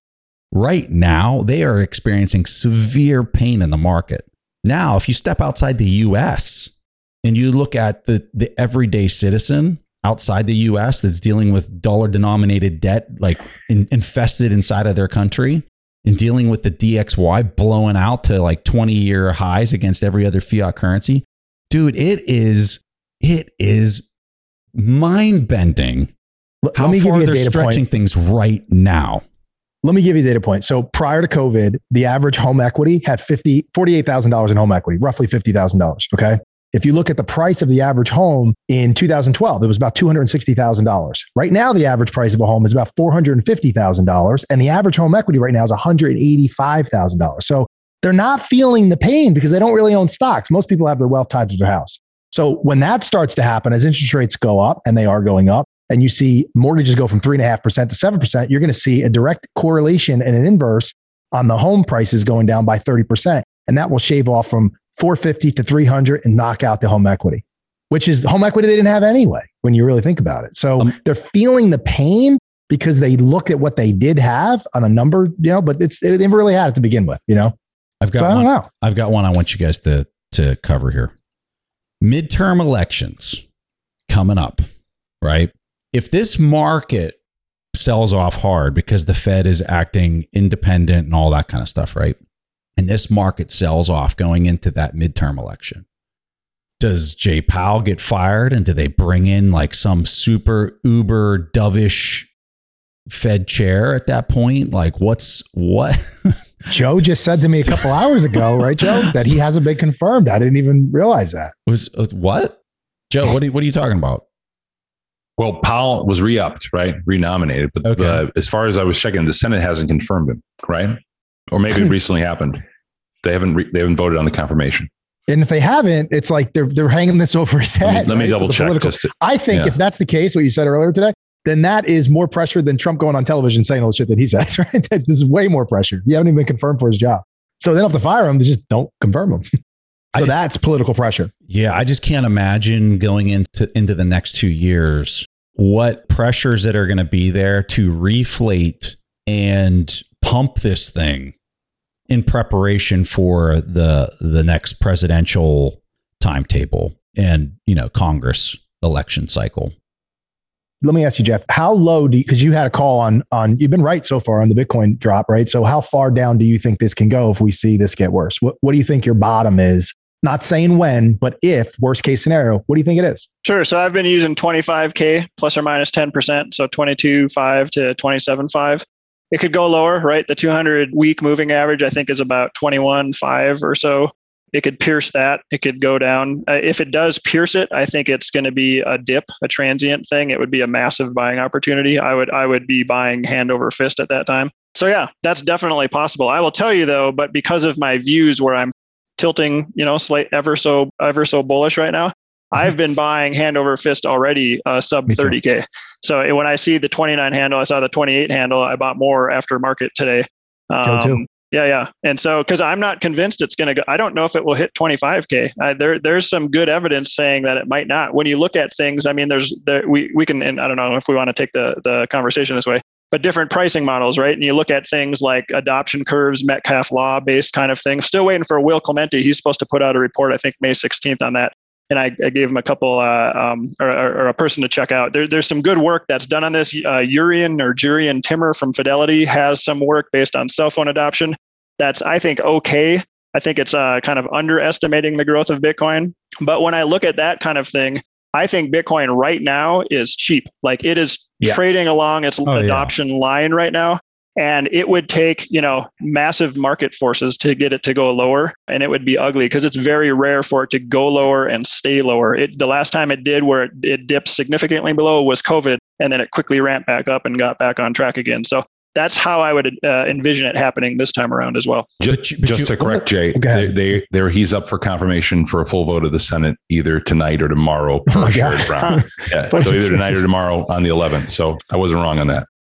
Right now, they are experiencing severe pain in the market. Now, if you step outside the US and you look at the, the everyday citizen outside the US that's dealing with dollar denominated debt, like in, infested inside of their country, and dealing with the DXY blowing out to like 20 year highs against every other fiat currency, dude, it is it is mind bending how far they're stretching point. things right now. Let me give you a data point. So prior to COVID, the average home equity had 50, $48,000 in home equity, roughly $50,000. Okay. If you look at the price of the average home in 2012, it was about $260,000. Right now, the average price of a home is about $450,000. And the average home equity right now is $185,000. So they're not feeling the pain because they don't really own stocks. Most people have their wealth tied to their house. So when that starts to happen, as interest rates go up, and they are going up, and you see mortgages go from three and a half percent to seven percent, you're going to see a direct correlation and an inverse on the home prices going down by 30%. And that will shave off from 450 to 300 and knock out the home equity, which is home equity they didn't have anyway when you really think about it. So um, they're feeling the pain because they look at what they did have on a number, you know, but it's they never really had it to begin with, you know. I've got so one, I don't know. I've got one I want you guys to to cover here midterm elections coming up, right? If this market sells off hard because the Fed is acting independent and all that kind of stuff, right? And this market sells off going into that midterm election. Does Jay Powell get fired and do they bring in like some super uber dovish Fed chair at that point? Like, what's what? Joe just said to me a couple hours ago, right, Joe, that he hasn't been confirmed. I didn't even realize that. Was uh, what? Joe, what are you, what are you talking about? Well, Powell was re-upped, right? Renominated, but okay. uh, as far as I was checking, the Senate hasn't confirmed him, right? Or maybe it recently happened. They haven't re- they haven't voted on the confirmation. And if they haven't, it's like they're they're hanging this over his head. Let me, let me double so check. Political, to, I think yeah. if that's the case, what you said earlier today, then that is more pressure than Trump going on television saying all the shit that he said, right? This is way more pressure. You haven't even been confirmed for his job. So they don't have to fire him. They just don't confirm him. so just, that's political pressure. Yeah. I just can't imagine going into, into the next two years what pressures that are going to be there to reflate and pump this thing in preparation for the the next presidential timetable and you know Congress election cycle let me ask you, Jeff, how low do you, because you had a call on, on, you've been right so far on the Bitcoin drop, right? So how far down do you think this can go if we see this get worse? What, what do you think your bottom is? Not saying when, but if worst case scenario, what do you think it is? Sure. So I've been using 25K plus or minus 10%. So 22.5 to 27.5. It could go lower, right? The 200 week moving average, I think, is about 21.5 or so it could pierce that. It could go down. Uh, if it does pierce it, I think it's going to be a dip, a transient thing. It would be a massive buying opportunity. I would I would be buying hand over fist at that time. So yeah, that's definitely possible. I will tell you though, but because of my views where I'm tilting, you know, slate ever so ever so bullish right now. I've been buying hand over fist already uh, sub 30k. So when I see the 29 handle, I saw the 28 handle. I bought more after market today. Um, yeah, yeah. And so, because I'm not convinced it's going to go, I don't know if it will hit 25k. Uh, there, there's some good evidence saying that it might not. When you look at things, I mean, there's there, we we can, and I don't know if we want to take the the conversation this way, but different pricing models, right? And you look at things like adoption curves, Metcalfe law based kind of thing. Still waiting for Will Clemente. He's supposed to put out a report, I think May 16th on that and I, I, gave him a couple uh, um, or, or, a person to check out. There, there's some good work that's done on this. Uh, Urian or Jurrien Timmer from Fidelity has some work based on cell phone adoption. That's I think okay. I think it's uh, kind of underestimating the growth of Bitcoin. But when I look at that kind of thing, I think Bitcoin right now is cheap. Like it is yeah. trading along its oh, adoption yeah. line right now and it would take you know massive market forces to get it to go lower and it would be ugly because it's very rare for it to go lower and stay lower it, the last time it did where it, it dipped significantly below was covid and then it quickly ramped back up and got back on track again so that's how I would uh, envision it happening this time around as well. Just, but just you, to correct Jay, they, they, they, he's up for confirmation for a full vote of the Senate either tonight or tomorrow per oh Sherrod Brown. yeah, so either tonight or tomorrow on the 11th. So I wasn't wrong on that.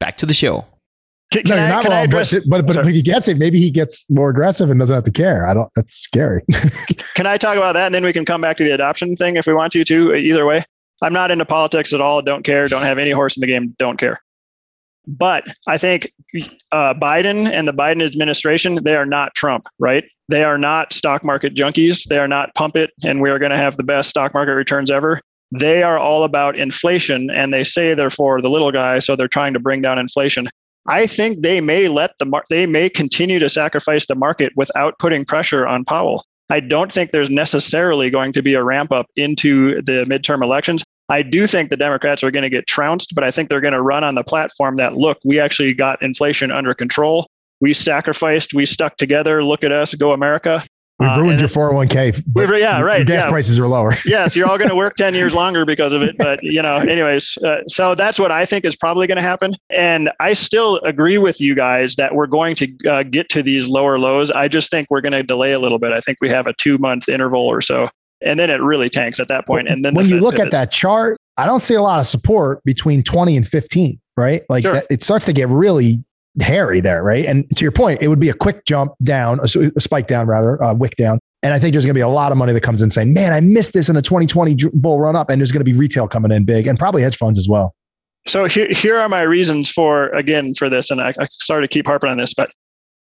back to the show. Can, No, can you're I, not can wrong, address? but, but, but, Sorry. but he gets it. Maybe he gets more aggressive and doesn't have to care. I don't, that's scary. Can I talk about that and then we can come back to the adoption thing if we want to too? Either way, I'm not into politics at all. Don't care. Don't have any horse in the game. Don't care. But I think uh, Biden and the Biden administration, they are not Trump, right? They are not stock market junkies. They are not pump it and we are going to have the best stock market returns ever. They are all about inflation and they say they're for the little guy. So they're trying to bring down inflation. I think they may let the mar- they may continue to sacrifice the market without putting pressure on Powell. I don't think there's necessarily going to be a ramp up into the midterm elections. I do think the Democrats are going to get trounced, but I think they're going to run on the platform that look, we actually got inflation under control. We sacrificed, we stuck together. Look at us, go America. We've Uh, ruined and your 401k. We've- yeah, Your right, gas yeah. prices are lower. yes, you're all going to work 10 years longer because of it. But, you know, anyways, uh, so that's what I think is probably going to happen. And I still agree with you guys that we're going to uh, get to these lower lows. I just think we're going to delay a little bit. I think we have a two month interval or so. And then it really tanks at that point. And then the when you Fed look at that chart, I don't see a lot of support between 20 and 15, right? Like Sure. that, it starts to get really hairy there, right? And to your point, it would be a quick jump down, a spike down rather, uh, wick down. And I think there's going to be a lot of money that comes in saying, man, I missed this in a 2020 bull run up. And there's going to be retail coming in big and probably hedge funds as well. So here, here are my reasons for, again, for this. And I, I sorry to keep harping on this, but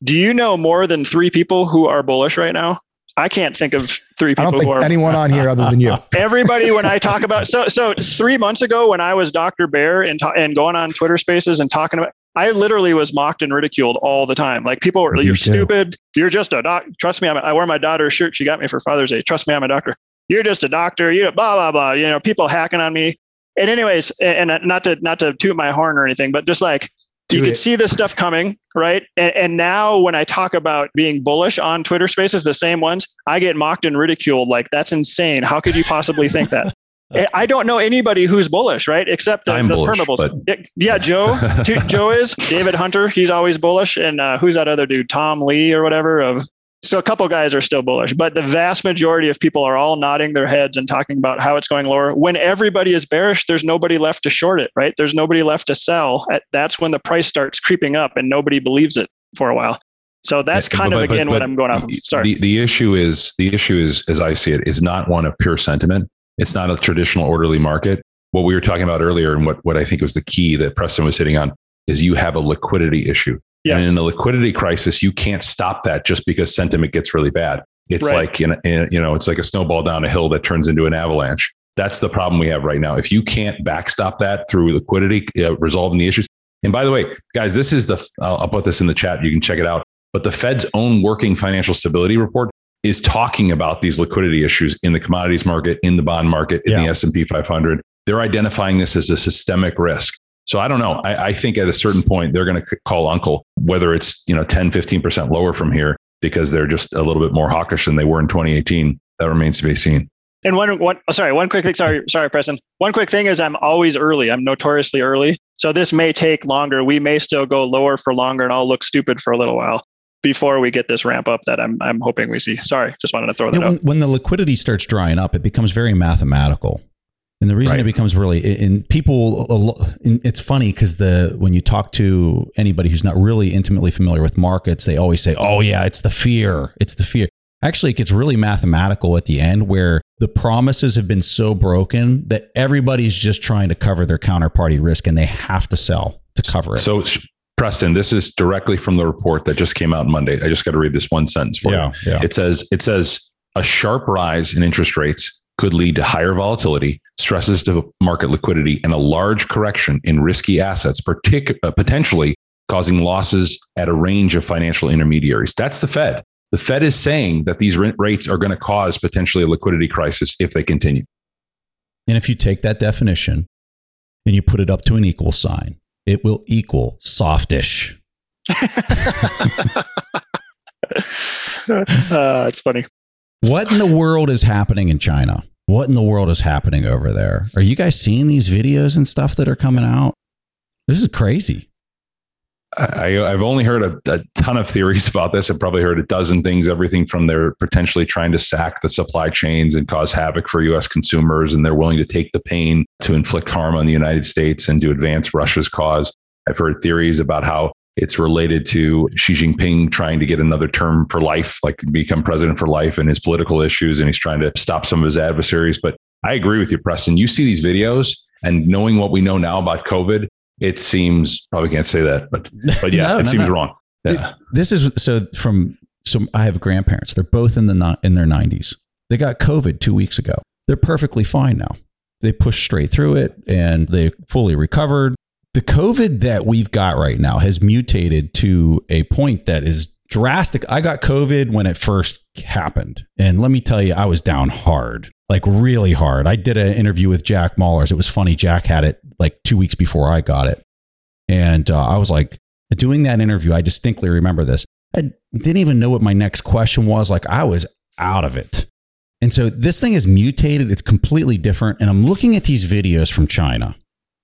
do you know more than three people who are bullish right now? I can't think of three people. I don't think are, anyone on here other than you. Everybody, when I talk about so so three months ago when I was Dr. Bear and and going on Twitter Spaces and talking about, I literally was mocked and ridiculed all the time. Like people were, you're stupid. You're just a doc. Trust me, I'm, I wear my daughter's shirt. She got me for Father's Day. Trust me, I'm a doctor. You're just a doctor. You blah blah blah. You know, people hacking on me. And anyways, and uh, not to not to toot my horn or anything, but just like Do you it. could see this stuff coming, right? And, and now when I talk about being bullish on Twitter Spaces, the same ones, I get mocked and ridiculed. Like that's insane. How could you possibly think that? I- I don't know anybody who's bullish, right? Except the, I'm the bullish, permabulls. but- Yeah, Yeah, Joe. Joe is David Hunter. He's always bullish, and uh, who's that other dude? Tom Lee or whatever. Of so a couple guys are still bullish, but the vast majority of people are all nodding their heads and talking about how it's going lower. When everybody is bearish, there's nobody left to short it, right? There's nobody left to sell. That's when the price starts creeping up, and nobody believes it for a while. So that's kind but- of but- again but what I'm going off. Sorry. The, the issue is the issue is, as I see it, is not one of pure sentiment. It's not a traditional orderly market. What we were talking about earlier, and what, what I think was the key that Preston was hitting on, is you have a liquidity issue. Yes. And in a liquidity crisis, you can't stop that just because sentiment gets really bad. It's Right. like in, in, you know, it's like a snowball down a hill that turns into an avalanche. That's the problem we have right now. If you can't backstop that through liquidity, uh, resolving the issues. And by the way, guys, this is the I'll, I'll put this in the chat. You can check it out. But the Fed's own working financial stability report is talking about these liquidity issues in the commodities market, in the bond market, in Yeah. the S and P 500. They're identifying this as a systemic risk. So I don't know. I, I think at a certain point they're going to call uncle, whether it's you know 10, 15 percent lower from here because they're just a little bit more hawkish than they were in 2018. That remains to be seen. And one, one, oh, sorry, one quick thing. Sorry, sorry, Preston. One quick thing is I'm always early. I'm notoriously early. So this may take longer. We may still go lower for longer, and I'll look stupid for a little while before we get this ramp up that I'm, I'm hoping we see. Sorry, just wanted to throw that Yeah, when, out. when the liquidity starts drying up, it becomes very mathematical. And the reason Right. it becomes really, and people, it's funny because the when you talk to anybody who's not really intimately familiar with markets, they always say, "Oh yeah, it's the fear, it's the fear." Actually, it gets really mathematical at the end, where the promises have been so broken that everybody's just trying to cover their counterparty risk, and they have to sell to cover it. So, Preston, this is directly from the report that just came out Monday. I just got to read this one sentence for yeah, you. yeah. It says it says a sharp rise in interest rates could lead to higher volatility, stresses to market liquidity, and a large correction in risky assets, partic- uh, potentially causing losses at a range of financial intermediaries. That's the Fed. The Fed is saying that these rent rates are going to cause potentially a liquidity crisis if they continue. And if you take that definition and you put it up to an equal sign, it will equal softish. uh, it's funny. What in the world is happening in China? What in the world is happening over there? Are you guys seeing these videos and stuff that are coming out? This is crazy. I, I've only heard a, a ton of theories about this. I've probably heard a dozen things, everything from they're potentially trying to sack the supply chains and cause havoc for US consumers, and they're willing to take the pain to inflict harm on the United States and to advance Russia's cause. I've heard theories about how it's related to Xi Jinping trying to get another term for life, like become president for life and his political issues, and he's trying to stop some of his adversaries. But I agree with you, Preston. You see these videos, and knowing what we know now about COVID, it seems probably can't say that, but but yeah, No, it no, seems no. wrong. Yeah. This is so from so I have grandparents. They're both in the in their 90s. They got COVID 2 weeks ago. They're perfectly fine now. They pushed straight through it and they fully recovered. The COVID that we've got right now has mutated to a point that is drastic. I got COVID when it first happened. And let me tell you, I was down hard, like really hard. I did an interview with Jack Mallers. It was funny. Jack had it like two weeks before I got it. And uh, I was like, doing that interview, I distinctly remember this. I didn't even know what my next question was. Like, I was out of it. And so this thing is mutated. It's completely different. And I'm looking at these videos from China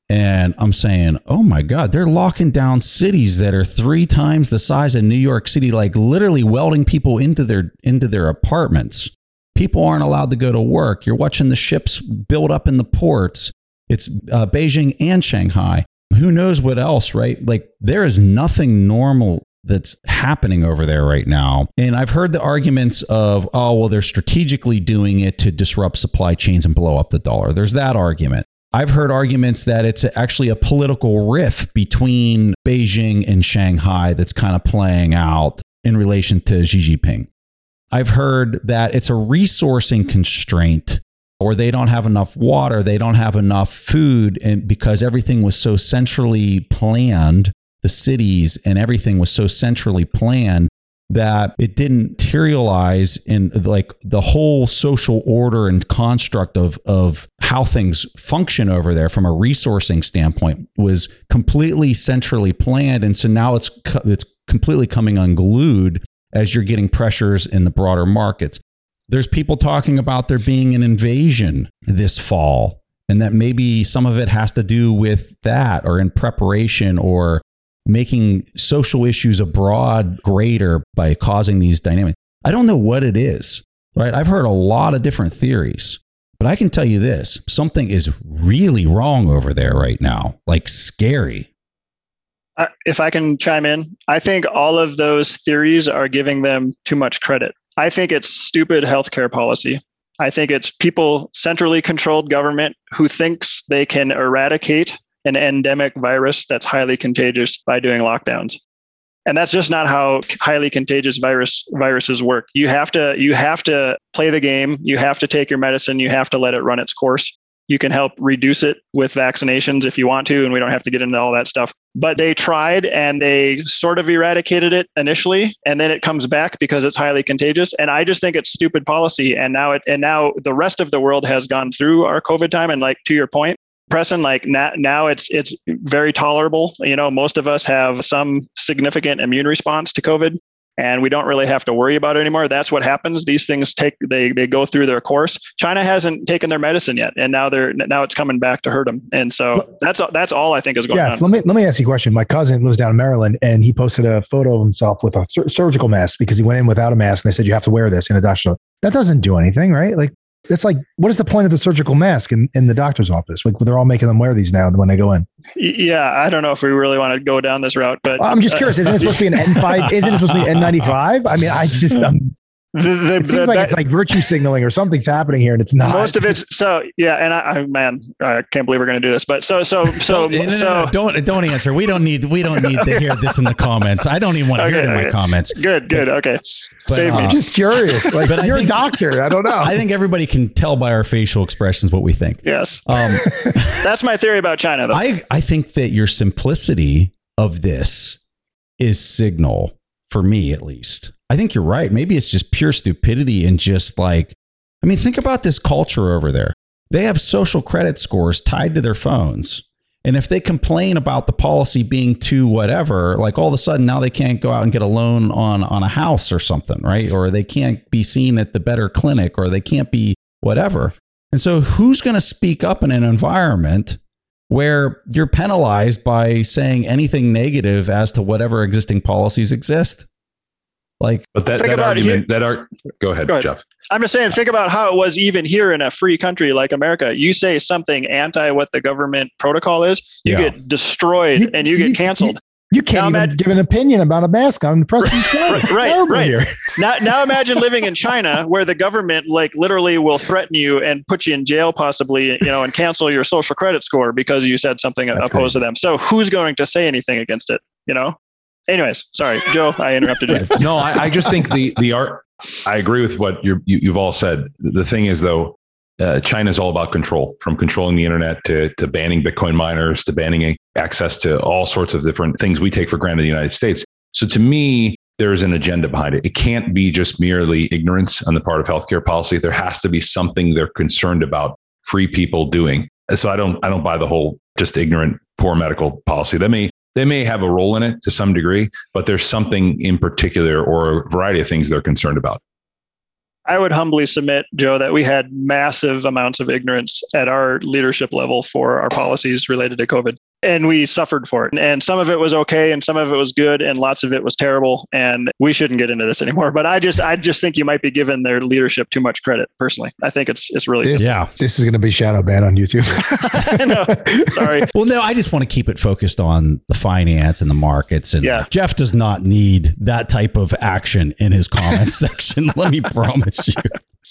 and I'm saying, oh my God, they're locking down cities that are three times the size of New York City, like literally welding people into their into their apartments. People aren't allowed to go to work. You're watching the ships build up in the ports. It's uh, Beijing and Shanghai. Who knows what else, right? Like there is nothing normal that's happening over there right now. And I've heard the arguments of, oh, well, they're strategically doing it to disrupt supply chains and blow up the dollar. There's that argument. I've heard arguments that it's actually a political rift between Beijing and Shanghai that's kind of playing out in relation to Xi Jinping. I've heard that it's a resourcing constraint or they don't have enough water, they don't have enough food and because everything was so centrally planned the cities and everything was so centrally planned that it didn't materialize in like the whole social order and construct of of how things function over there from a resourcing standpoint was completely centrally planned. And so now it's it's completely coming unglued as you're getting pressures in the broader markets there's people talking about there being an invasion this fall and that maybe some of it has to do with that or in preparation or making social issues abroad greater by causing these dynamics. I don't know what it is, right? I've heard a lot of different theories, but I can tell you this something is really wrong over there right now, like scary. Uh, if I can chime in, I think all of those theories are giving them too much credit. I think it's stupid healthcare policy. I think it's people centrally controlled government who thinks they can eradicate an endemic virus that's highly contagious by doing lockdowns. And that's just not how highly contagious virus viruses work. You have to you have to play the game. You have to take your medicine. You have to let it run its course you can help reduce it with vaccinations if you want to and we don't have to get into all that stuff. But they tried and they sort of eradicated it initially and then it comes back because it's highly contagious. And i just think it's stupid policy. And now it and now the rest of the world has gone through our covid time. And like to your point Preston, like now, now it's it's very tolerable. You know, most of us have some significant immune response to COVID, and we don't really have to worry about it anymore. That's what happens. These things take they they go through their course. China hasn't taken their medicine yet, and now they're now it's coming back to hurt them. And so that's that's all I think is going Jeff, on. let me let me ask you a question. My cousin lives down in Maryland, and he posted a photo of himself with a sur- surgical mask because he went in without a mask, and they said you have to wear this in a doctor. That doesn't do anything, right? Like it's like what is the point of the surgical mask in, in the doctor's office? Like they're all making them wear these now when they go in. Yeah i don't know if we really want to go down this route but i'm just curious isn't it supposed to be an n5 isn't it supposed to be an n95 i mean i just um, the, the, it seems the, like it's like virtue signaling or something's happening here, and it's not. Most of it's so yeah. And I, I man, I can't believe we're going to do this, but so so so don't, so no, no, don't don't answer. We don't need we don't need to hear this in the comments. I don't even want to okay, hear it in okay. my comments. Good, good, okay. But, Save uh, me. I'm just curious. Like, but you're think, a doctor. I don't know. I think everybody can tell by our facial expressions what we think. Yes. Um, That's my theory about China. Though. I I think that your simplicity of this is signal for me at least I think you're right. Maybe it's just pure stupidity and just like, I mean, think about this culture over there. They have social credit scores tied to their phones. And if they complain about the policy being too whatever, like all of a sudden now they can't go out and get a loan on on a house or something, right? Or they can't be seen at the better clinic or they can't be whatever. And so who's going to speak up in an environment where you're penalized by saying anything negative as to whatever existing policies exist? Like, but that, that argument, here, that are go ahead, go ahead, Jeff. I'm just saying, think about how it was even here in a free country like America. You say something anti what the government protocol is, you yeah. get destroyed you, and you, you get canceled. You, can't now even imagine, give an opinion about a mask on the president's right, right, right. Here. Now, now imagine living in China where the government like literally will threaten you and put you in jail possibly, you know, and cancel your social credit score because you said something That's opposed crazy. to them. So who's going to say anything against it? You know? anyways, sorry, Joe, I interrupted you. no, I, I, just think the the art. I agree with what you you've all said. The thing is, though, uh, China is all about control, from controlling the internet to to banning Bitcoin miners to banning access to all sorts of different things we take for granted in the United States. So, to me, there is an agenda behind it. It can't be just merely ignorance on the part of healthcare policy. There has to be something they're concerned about free people doing. So I don't I don't buy the whole just ignorant poor medical policy. That may they may have a role in it to some degree, but there's something in particular or a variety of things they're concerned about. I would humbly submit, Joe, that we had massive amounts of ignorance at our leadership level for our policies related to COVID. And we suffered for it. And some of it was okay, and some of it was good, and lots of it was terrible. And we shouldn't get into this anymore. But I just, I just think you might be giving their leadership too much credit. Personally, I think it's it's really This, Yeah. This is going to be shadow banned on YouTube. no, sorry. Well, no, I just want to keep it focused on the finance and the markets. And Yeah. Jeff does not need that type of action in his comment section. Let me promise you.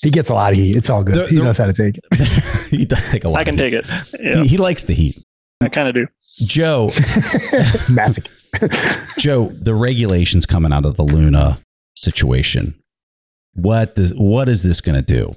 he gets a lot of heat. It's all good. The- he knows how to take it. he does take a lot. I can of take it. Yeah, He, he likes the heat. I kind of do. Joe, Masochist. Joe, the regulations coming out of the Luna situation. What does what is this going to do?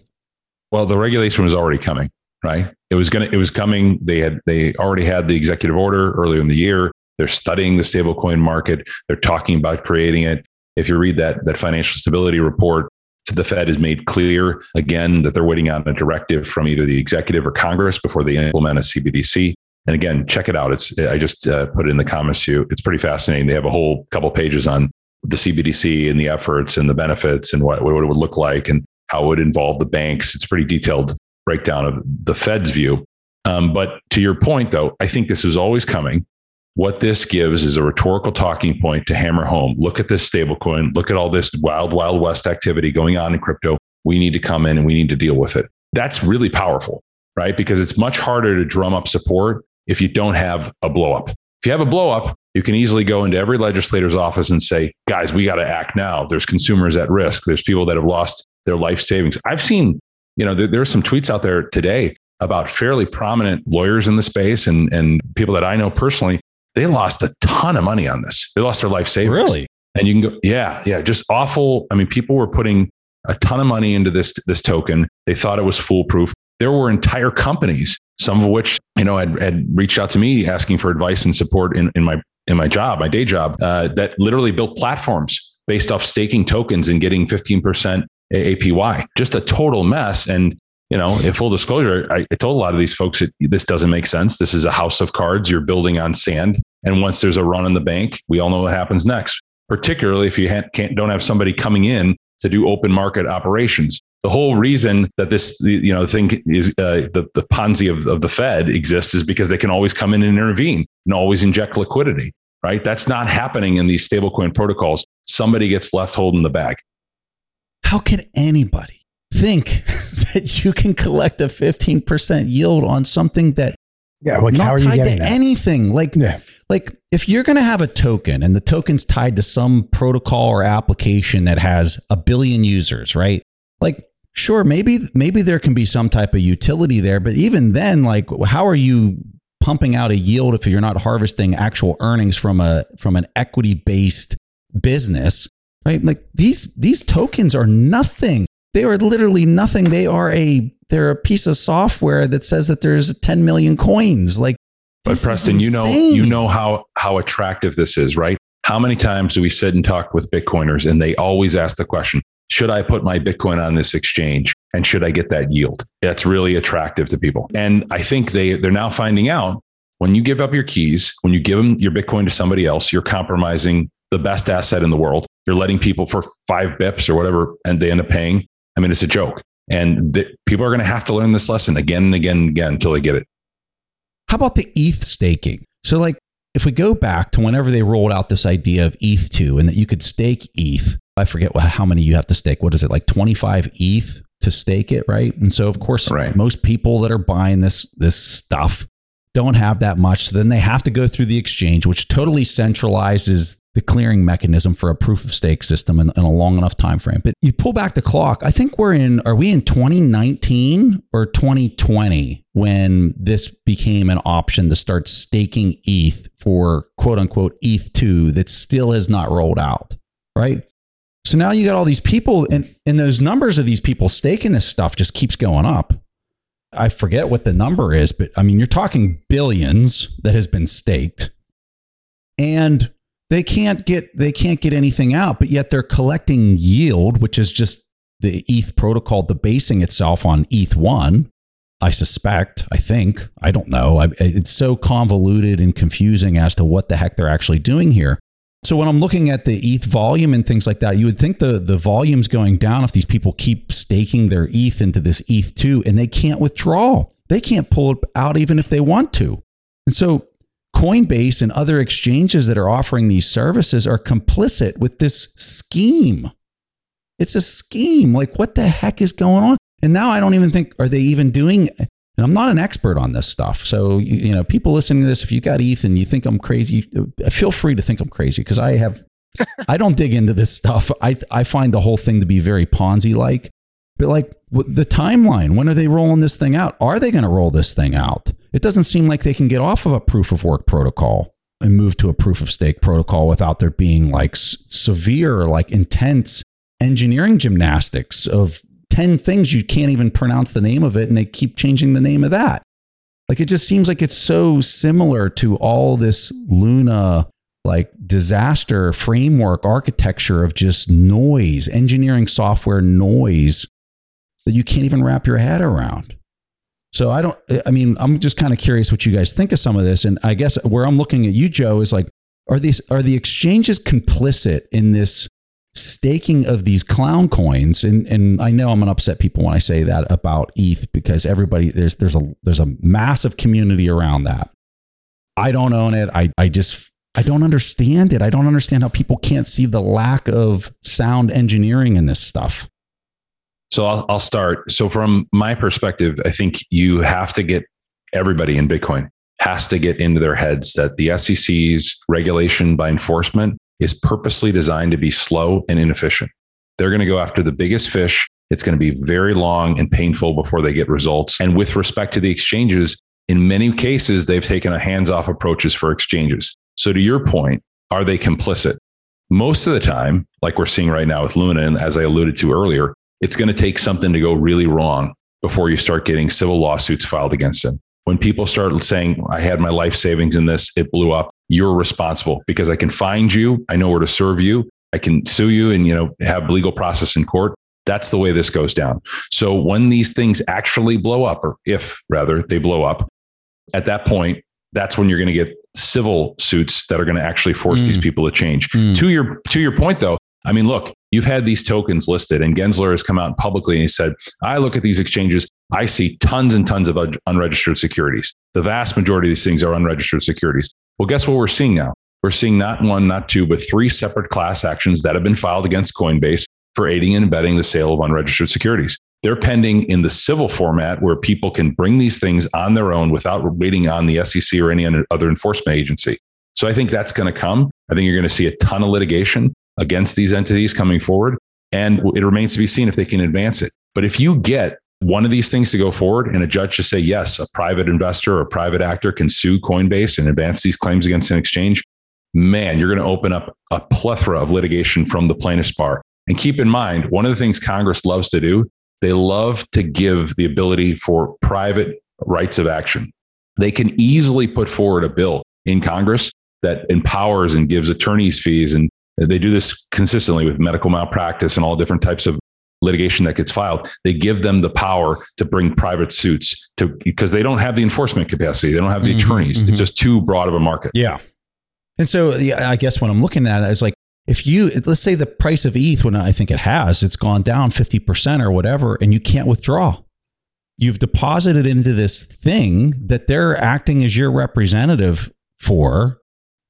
Well, the regulation was already coming, right? It was going to, it was coming. They had, they already had the executive order earlier in the year. They're studying the stablecoin market. They're talking about creating it. If you read that, that financial stability report, the Fed has made clear again that they're waiting on a directive from either the executive or Congress before they implement a CBDC. And again, check it out. It's I just uh, put it in the comments you. It's pretty fascinating. They have a whole couple pages on the CBDC and the efforts and the benefits and what, what it would look like and how it would involve the banks. It's a pretty detailed breakdown of the Fed's view. Um, but to your point, though, I think this was always coming. What this gives is a rhetorical talking point to hammer home. Look at this stablecoin. Look at all this wild, wild west activity going on in crypto. We need to come in and we need to deal with it. That's really powerful, right? Because it's much harder to drum up support if you don't have a blow up. If you have a blow up, you can easily go into every legislator's office and say, guys, we got to act now. There's consumers at risk. There's people that have lost their life savings. I've seen, you know, there, there are some tweets out there today about fairly prominent lawyers in the space and, and people that I know personally. They lost a ton of money on this. They lost their life savings. Really? And you can go, yeah, yeah, just awful. I mean, people were putting a ton of money into this this token. They thought it was foolproof. There were entire companies, some of which you know had, had reached out to me asking for advice and support in, in my in my job, my day job, uh, that literally built platforms based off staking tokens and getting fifteen percent APY. Just a total mess. And you know, in full disclosure, I, I told a lot of these folks that this doesn't make sense. This is a house of cards. You're building on sand. And once there's a run in the bank, we all know what happens next. Particularly if you ha- can't, don't have somebody coming in to do open market operations. The whole reason that this, you know, thing is uh, the the Ponzi of, of the Fed exists is because they can always come in and intervene and always inject liquidity. Right? That's not happening in these stablecoin protocols. Somebody gets left holding the bag. How can anybody think that you can collect a 15% yield on something that Yeah, like how not are you tied to that? anything? Like Yeah. like if you're going to have a token and the token's tied to some protocol or application that has a billion users, right? Like sure, maybe maybe there can be some type of utility there, but even then like how are you pumping out a yield if you're not harvesting actual earnings from a from an equity based business, right? Like these these tokens are nothing. They are literally nothing. They are a they're a piece of software that says that there's 10 million coins. Like But Preston, you know, you know how how attractive this is, right? How many times do we sit and talk with Bitcoiners and they always ask the question, should I put my Bitcoin on this exchange and should I get that yield? That's really attractive to people. And I think they they're now finding out when you give up your keys, when you give them your Bitcoin to somebody else, you're compromising the best asset in the world. You're letting people for five bips or whatever, and they end up paying. I mean, it's a joke. And th- people are going to have to learn this lesson again and again and again until they get it. How about the ETH staking? So, like, if we go back to whenever they rolled out this idea of ETH2 and that you could stake ETH, I forget how many you have to stake. What is it, like 25 ETH to stake it, right? And so, of course, Right. most people that are buying this this stuff don't have that much. So then they have to go through the exchange, which totally centralizes the clearing mechanism for a proof of stake system in, in a long enough time frame. But you pull back the clock. I think we're in. Are we in 2019 or 2020 when this became an option to start staking ETH for quote unquote ETH2 that still has not rolled out, right? So now you got all these people, and, and those numbers of these people staking this stuff just keeps going up. I forget what the number is, but I mean, you're talking billions that has been staked, and they can't get they can't get anything out, but yet they're collecting yield, which is just the ETH protocol debasing itself on ETH one. I suspect, I think, I don't know. I, it's so convoluted and confusing as to what the heck they're actually doing here. So when I'm looking at the ETH volume and things like that, you would think the the volume's going down if these people keep staking their ETH into this ETH2 and they can't withdraw. They can't pull it out even if they want to. And so Coinbase and other exchanges that are offering these services are complicit with this scheme. It's a scheme. Like, what the heck is going on? And now I don't even think, are they even doing, and I'm not an expert on this stuff. So, you, you know, people listening to this, if you got Ethan, you think I'm crazy, uh, feel free to think I'm crazy because I have, I don't dig into this stuff. I, I find the whole thing to be very Ponzi like. But like the timeline, when are they rolling this thing out? Are they going to roll this thing out? It doesn't seem like they can get off of a proof of work protocol and move to a proof of stake protocol without there being like severe, like intense engineering gymnastics of 10 things you can't even pronounce the name of it and they keep changing the name of that. Like it just seems like it's so similar to all this Luna like disaster framework architecture of just noise, engineering software noise that you can't even wrap your head around. So I don't, I mean, I'm just kind of curious what you guys think of some of this. And I guess where I'm looking at you, Joe, is like, are these, are the exchanges complicit in this staking of these clown coins? And, and I know I'm going to upset people when I say that about ETH because everybody, there's, there's a, there's a massive community around that. I don't own it. I, I just, I don't understand it. I don't understand how people can't see the lack of sound engineering in this stuff. So I'll, I'll start. So from my perspective, I think you have to get everybody in Bitcoin has to get into their heads that the SEC's regulation by enforcement is purposely designed to be slow and inefficient. They're going to go after the biggest fish. It's going to be very long and painful before they get results. And with respect to the exchanges, in many cases, they've taken a hands off approaches for exchanges. So to your point, are they complicit? Most of the time, like we're seeing right now with Luna, and as I alluded to earlier, it's going to take something to go really wrong before you start getting civil lawsuits filed against them. When people start saying, I had my life savings in this, it blew up, you're responsible because I can find you. I know where to serve you. I can sue you and, you know, have legal process in court. That's the way this goes down. So when these things actually blow up, or if rather they blow up, at that point, that's when you're going to get civil suits that are going to actually force mm. these people to change. Mm. To your to your point though, I mean, look, you've had these tokens listed, and Gensler has come out publicly and he said, I look at these exchanges, I see tons and tons of unregistered securities. The vast majority of these things are unregistered securities. Well, guess what we're seeing now? We're seeing not one, not two, but three separate class actions that have been filed against Coinbase for aiding and abetting the sale of unregistered securities. They're pending in the civil format where people can bring these things on their own without waiting on the SEC or any other enforcement agency. So I think that's going to come. I think you're going to see a ton of litigation against these entities coming forward. And it remains to be seen if they can advance it. But if you get one of these things to go forward and a judge to say, yes, a private investor or a private actor can sue Coinbase and advance these claims against an exchange, man, you're going to open up a plethora of litigation from the plaintiff's bar. And keep in mind, one of the things Congress loves to do, they love to give the ability for private rights of action. They can easily put forward a bill in Congress that empowers and gives attorneys fees and they do this consistently with medical malpractice and all different types of litigation that gets filed. They give them the power to bring private suits to because they don't have the enforcement capacity. They don't have the mm-hmm, attorneys. Mm-hmm. It's just too broad of a market. Yeah. And so yeah, I guess what I'm looking at is like if you let's say the price of ETH when I think it has, it's gone down 50% or whatever and you can't withdraw. You've deposited into this thing that they're acting as your representative for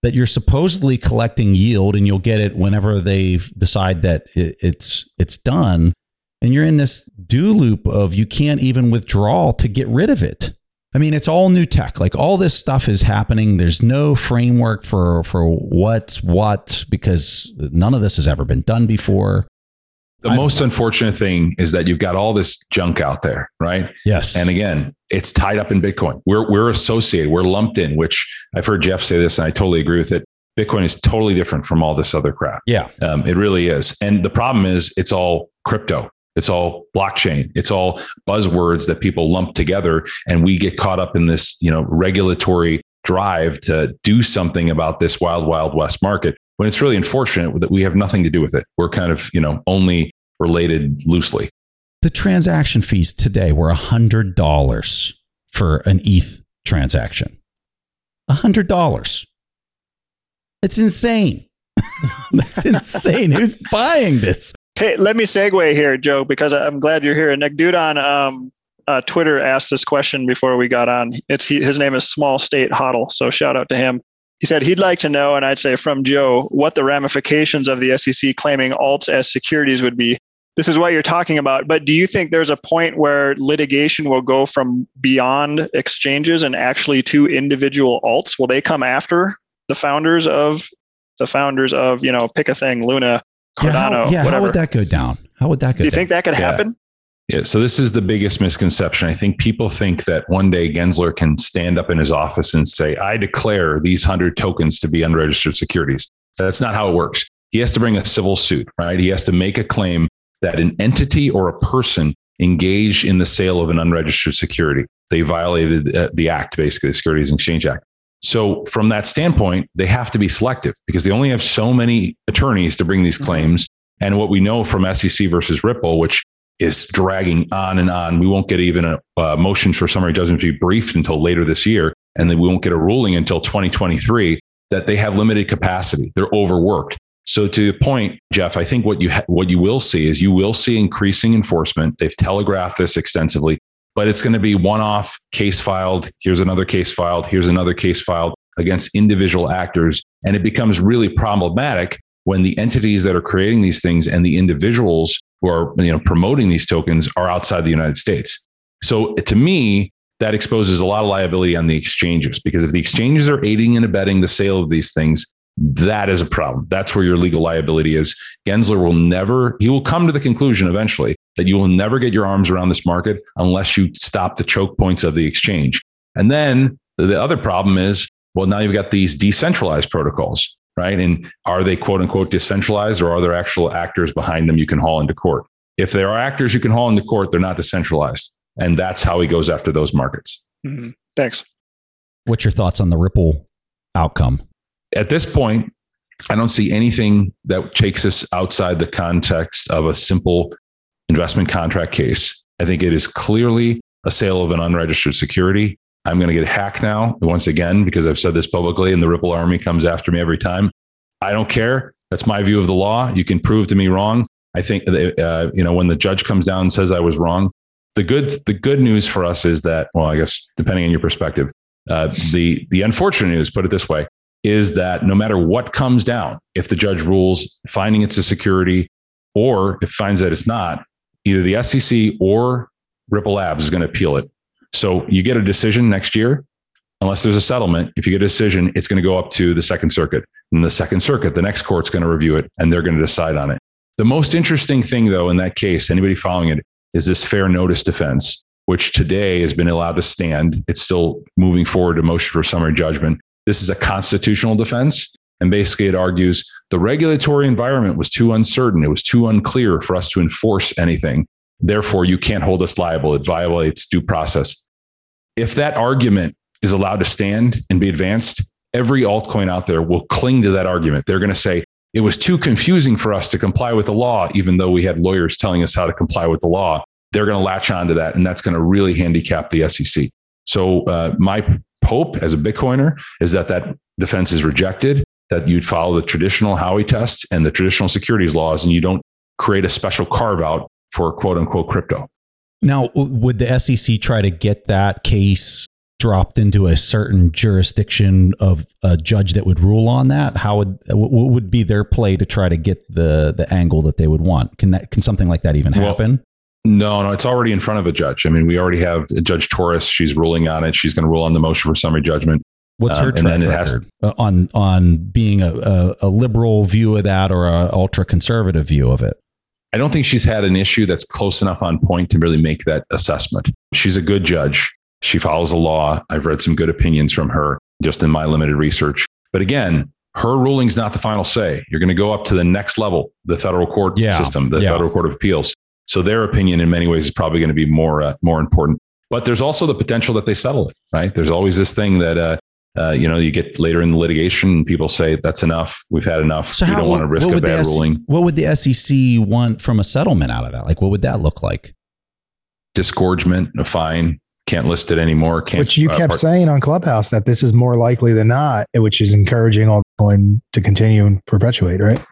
that you're supposedly collecting yield and you'll get it whenever they decide that it's it's done. And you're in this do loop of you can't even withdraw to get rid of it. I mean it's all new tech. Like all this stuff is happening. There's no framework for for what's what because none of this has ever been done before the most unfortunate thing is that you've got all this junk out there, right? Yes. And again, it's tied up in Bitcoin. We're we're associated, we're lumped in, which I've heard Jeff say this, and I totally agree with it. Bitcoin is totally different from all this other crap. Yeah, um, it really is. And the problem is, it's all crypto. It's all blockchain. It's all buzzwords that people lump together, and we get caught up in this, you know, regulatory drive to do something about this wild, wild west market when it's really unfortunate that we have nothing to do with it. We're kind of, you know, only related loosely. The transaction fees today were $100 for an ETH transaction. $100. It's insane. That's insane. Who's buying this? Hey, let me segue here, Joe, because I'm glad you're here. Nick Dudon um, uh, Twitter asked this question before we got on. It's he, his name is Small State Huddle, so shout out to him. He said he'd like to know, and I'd say from Joe, what the ramifications of the SEC claiming alts as securities would be. This is what you're talking about, but do you think there's a point where litigation will go from beyond exchanges and actually to individual alts? Will they come after the founders of the founders of you know pick a thing, Luna, Cardano, yeah, how, yeah, whatever? how would that go down? How would that go? Do you down? think that could Yeah. happen? Yeah, so this is the biggest misconception. I think people think that one day Gensler can stand up in his office and say, I declare these 100 tokens to be unregistered securities. That's not how it works. He has to bring a civil suit, right? He has to make a claim that an entity or a person engaged in the sale of an unregistered security. They violated uh, the act, basically, the Securities and Exchange Act. So, from that standpoint, they have to be selective because they only have so many attorneys to bring these claims. And what we know from SEC versus Ripple, which is dragging on and on. We won't get even a uh, motion for summary judgment to be briefed until later this year, and then we won't get a ruling until 2023. That they have limited capacity, they're overworked. So to the point, Jeff, I think what you ha- what you will see is you will see increasing enforcement. They've telegraphed this extensively, but it's going to be one-off case filed. Here's another case filed. Here's another case filed against individual actors, and it becomes really problematic when the entities that are creating these things and the individuals who are you know promoting these tokens are outside the United States. So to me, that exposes a lot of liability on the exchanges because if the exchanges are aiding and abetting the sale of these things, that is a problem. That's where your legal liability is. Gensler will never, he will come to the conclusion eventually that you will never get your arms around this market unless you stop the choke points of the exchange. And then the other problem is, well, now you've got these decentralized protocols, right? And are they quote unquote decentralized or are there actual actors behind them you can haul into court? If there are actors you can haul into court, they're not decentralized. And that's how he goes after those markets. Mhm. Thanks. What's your thoughts on the Ripple outcome? At this point, I don't see anything that takes us outside the context of a simple investment contract case. I think it is clearly a sale of an unregistered security. I'm going to get hacked now once again because I've said this publicly and the Ripple army comes after me every time. I don't care. That's my view of the law. You can prove to me wrong. I think uh, you know when the judge comes down and says I was wrong. The good the good news for us is that well, I guess depending on your perspective, uh, the the unfortunate news, put it this way, is that no matter what comes down, if the judge rules finding it's a security or if finds that it's not, either the SEC or Ripple Labs is going to appeal it. So you get a decision next year, unless there's a settlement. If you get a decision, it's going to go up to the Second Circuit. And the Second Circuit, the next court's going to review it and they're going to decide on it. The most interesting thing, though, in that case, anybody following it, is this fair notice defense, which today has been allowed to stand. It's still moving forward to motion for summary judgment. This is a constitutional defense. And basically, it argues the regulatory environment was too uncertain. It was too unclear for us to enforce anything. Therefore, you can't hold us liable. It violates due process. If that argument is allowed to stand and be advanced, every altcoin out there will cling to that argument. They're going to say, it was too confusing for us to comply with the law, even though we had lawyers telling us how to comply with the law. They're going to latch onto that, and that's going to really handicap the SEC. So, uh, my hope as a Bitcoiner is that that defense is rejected, that you'd follow the traditional Howey test and the traditional securities laws, and you don't create a special carve out for quote unquote crypto. Now, would the SEC try to get that case dropped into a certain jurisdiction of a judge that would rule on that? How would what would be their play to try to get the the angle that they would want? Can that can something like that even Well, happen? No, no, it's already in front of a judge. I mean, we already have Judge Torres. She's ruling on it. She's going to rule on the motion for summary judgment. What's um, her and track record uh, on on being a, a, a liberal view of that or a ultra conservative view of it? I don't think she's had an issue that's close enough on point to really make that assessment. She's a good judge. She follows the law. I've read some good opinions from her just in my limited research. But again, her ruling's not the final say. You're going to go up to the next level, the federal court Yeah, system, the yeah. federal court of appeals. So their opinion, in many ways, is probably going to be more uh, more important. But there's also the potential that they settle it. Right? There's always this thing that uh, uh, you know you get later in the litigation, people say that's enough. We've had enough. we don't want to risk what a would the bad SEC ruling. What would the SEC want from a settlement out of that? Like, what would that look like? Disgorgement, a fine. Can't list it anymore. Can't. Which you uh, kept part- saying on Clubhouse that this is more likely than not, which is encouraging altcoin to continue and perpetuate, right?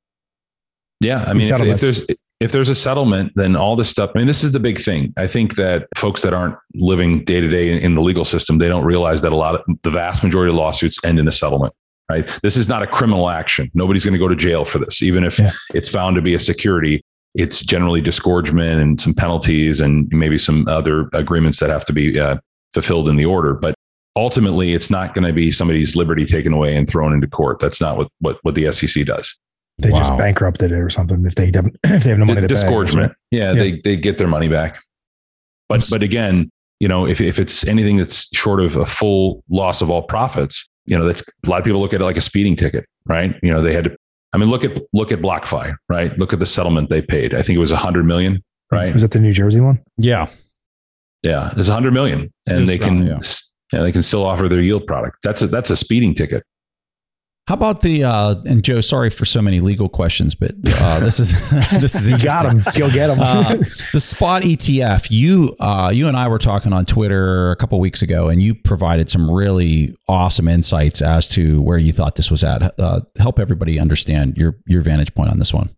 Yeah, I mean, if, if settlements. there's if there's a settlement, then all this stuff. I mean, this is the big thing. I think that folks that aren't living day to day in the legal system, they don't realize that a lot of the vast majority of lawsuits end in a settlement. Right. This is not a criminal action. Nobody's going to go to jail for this, even if yeah. it's found to be a security. It's generally disgorgement and some penalties and maybe some other agreements that have to be uh, fulfilled in the order. But ultimately, it's not going to be somebody's liberty taken away and thrown into court. That's not what what, what the SEC does they wow. just bankrupted it or something if they don't if they have no money to disgorgement. Pay, yeah, yeah, they they get their money back. But but again, you know, if if it's anything that's short of a full loss of all profits, you know, that's a lot of people look at it like a speeding ticket, right? You know, they had to. I mean, look at look at BlockFi, right? Look at the settlement they paid. I think it was a hundred million, oh, right? Was it the New Jersey one? Yeah, yeah, it's a hundred million, and they can. yeah. yeah, they can still offer their yield product. That's a that's a speeding ticket. How about the uh, and Joe? Sorry for so many legal questions, but uh, this is this is you got them. You'll get them. uh, the spot ETF. You uh, you and I were talking on Twitter a couple weeks ago, and you provided some really awesome insights as to where you thought this was at. Uh, help everybody understand your your vantage point on this one.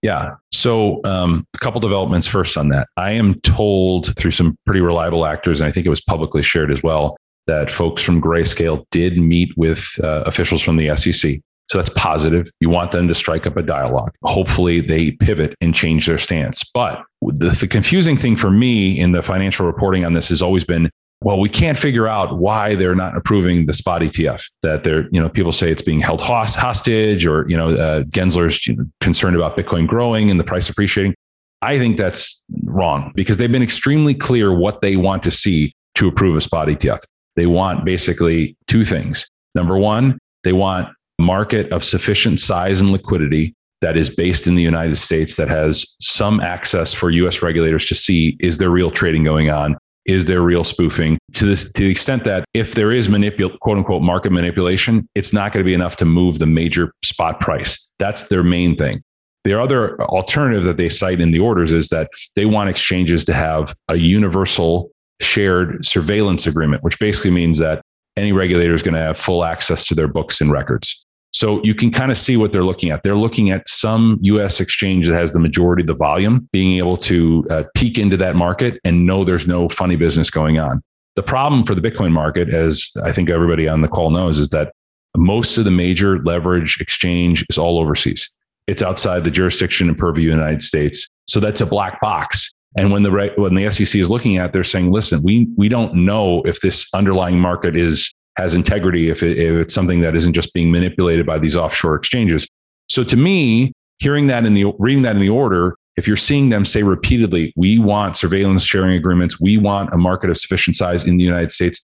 Yeah. So um, a couple developments first on that. I am told through some pretty reliable actors, and I think it was publicly shared as well, that folks from Grayscale did meet with uh, officials from the SEC. So that's positive. You want them to strike up a dialogue. Hopefully, they pivot and change their stance. But the, the confusing thing for me in the financial reporting on this has always been well, we can't figure out why they're not approving the spot ETF. That they're, you know, people say it's being held hostage, or you know, uh, Gensler's concerned about Bitcoin growing and the price appreciating. I think that's wrong because they've been extremely clear what they want to see to approve a spot ETF. They want basically two things. Number one, they want market of sufficient size and liquidity that is based in the United States that has some access for US regulators to see is there real trading going on? Is there real spoofing to this to the extent that if there is manipul quote unquote market manipulation, it's not going to be enough to move the major spot price. That's their main thing. The other alternative that they cite in the orders is that they want exchanges to have a universal shared surveillance agreement, which basically means that any regulator is going to have full access to their books and records. So you can kind of see what they're looking at. They're looking at some US exchange that has the majority of the volume, being able to uh, peek into that market and know there's no funny business going on. The problem for the Bitcoin market, as I think everybody on the call knows, is that most of the major leverage exchange is all overseas. It's outside the jurisdiction and purview of the United States. So that's a black box. And when the when the SEC is looking at, it, they're saying, "Listen, we we don't know if this underlying market is has integrity, if, it, if it's something that isn't just being manipulated by these offshore exchanges." So to me, hearing that in the reading that in the order, if you're seeing them say repeatedly, "We want surveillance sharing agreements, we want a market of sufficient size in the United States,"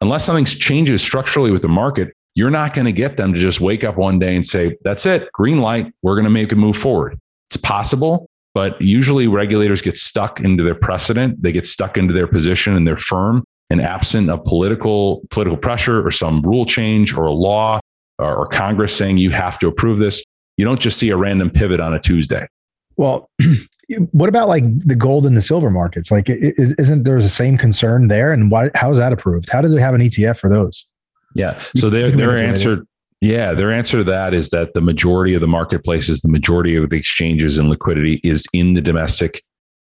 unless something changes structurally with the market, you're not going to get them to just wake up one day and say, "That's it, green light, we're going to make a move forward." It's possible, but usually regulators get stuck into their precedent. They get stuck into their position and their firm. And absent of political political pressure or some rule change or a law or, or Congress saying you have to approve this, you don't just see a random pivot on a Tuesday. Well, what about like the gold and the silver markets? Like, isn't there the same concern there? And why, how is that approved? How does it have an ETF for those? Yeah. So their, their answer, yeah, their answer to that is that the majority of the marketplaces, the majority of the exchanges and liquidity is in the domestic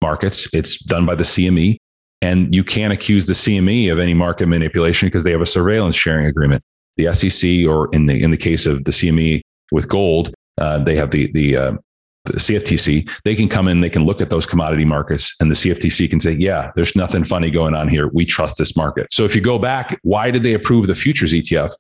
markets. It's done by the CME. And you can't accuse the CME of any market manipulation because they have a surveillance sharing agreement. The SEC, or in the in the case of the CME with gold, uh, they have the the, uh, the CFTC. They can come in, they can look at those commodity markets, and the CFTC can say, "Yeah, there's nothing funny going on here. We trust this market." So if you go back, why did they approve the futures ETF?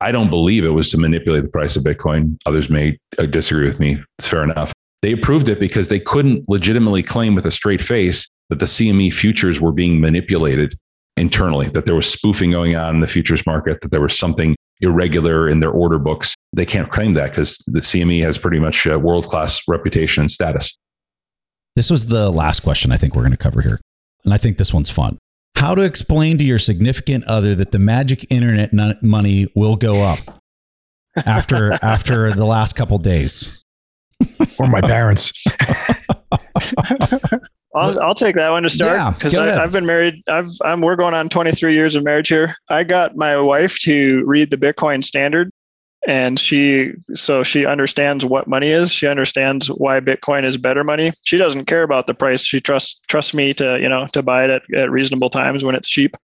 I don't believe it was to manipulate the price of Bitcoin. Others may uh, disagree with me. It's fair enough. They approved it because they couldn't legitimately claim with a straight face that the CME futures were being manipulated internally, that there was spoofing going on in the futures market, that there was something irregular in their order books. They can't claim that because the CME has pretty much a world class reputation and status. This was the last question I think we're going to cover here. And I think this one's fun how to explain to your significant other that the magic internet money will go up after after the last couple days or my parents I'll, I'll take that one to start because yeah, I've been married. I've I'm we're going on 23 years of marriage here. I got my wife to read the Bitcoin Standard, and she so she understands what money is. She understands why bitcoin is better money. She doesn't care about the price. She trusts trusts me to you know to buy it at, at reasonable times when it's cheap.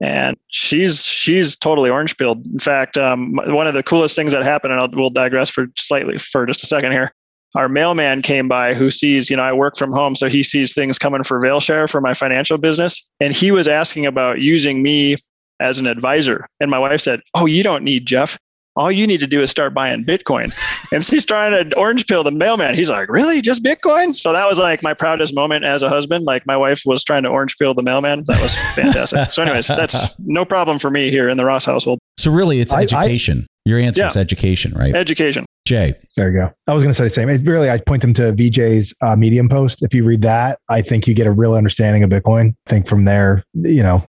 And she's she's totally orange peeled in fact um, one of the coolest things that happened and I'll, we'll digress for slightly for just a second here. Our mailman came by who sees, you know, I work from home, so he sees things coming for Vailshire for my financial business. And he was asking about using me as an advisor. And my wife said, Oh, you don't need Jeff all you need to do is start buying Bitcoin. and she's trying to orange pill the mailman. He's like, really? Just Bitcoin? So that was like my proudest moment as a husband. Like my wife was trying to orange pill the mailman. That was fantastic. so anyways, that's no problem for me here in the Ross household. So really it's education. I, I, Your answer yeah. is education, right? Education. Jay. There you go. I was going to say the same. It's really, I point them to Vijay's uh, Medium post. If you read that, I think you get a real understanding of Bitcoin. I think from there, you know,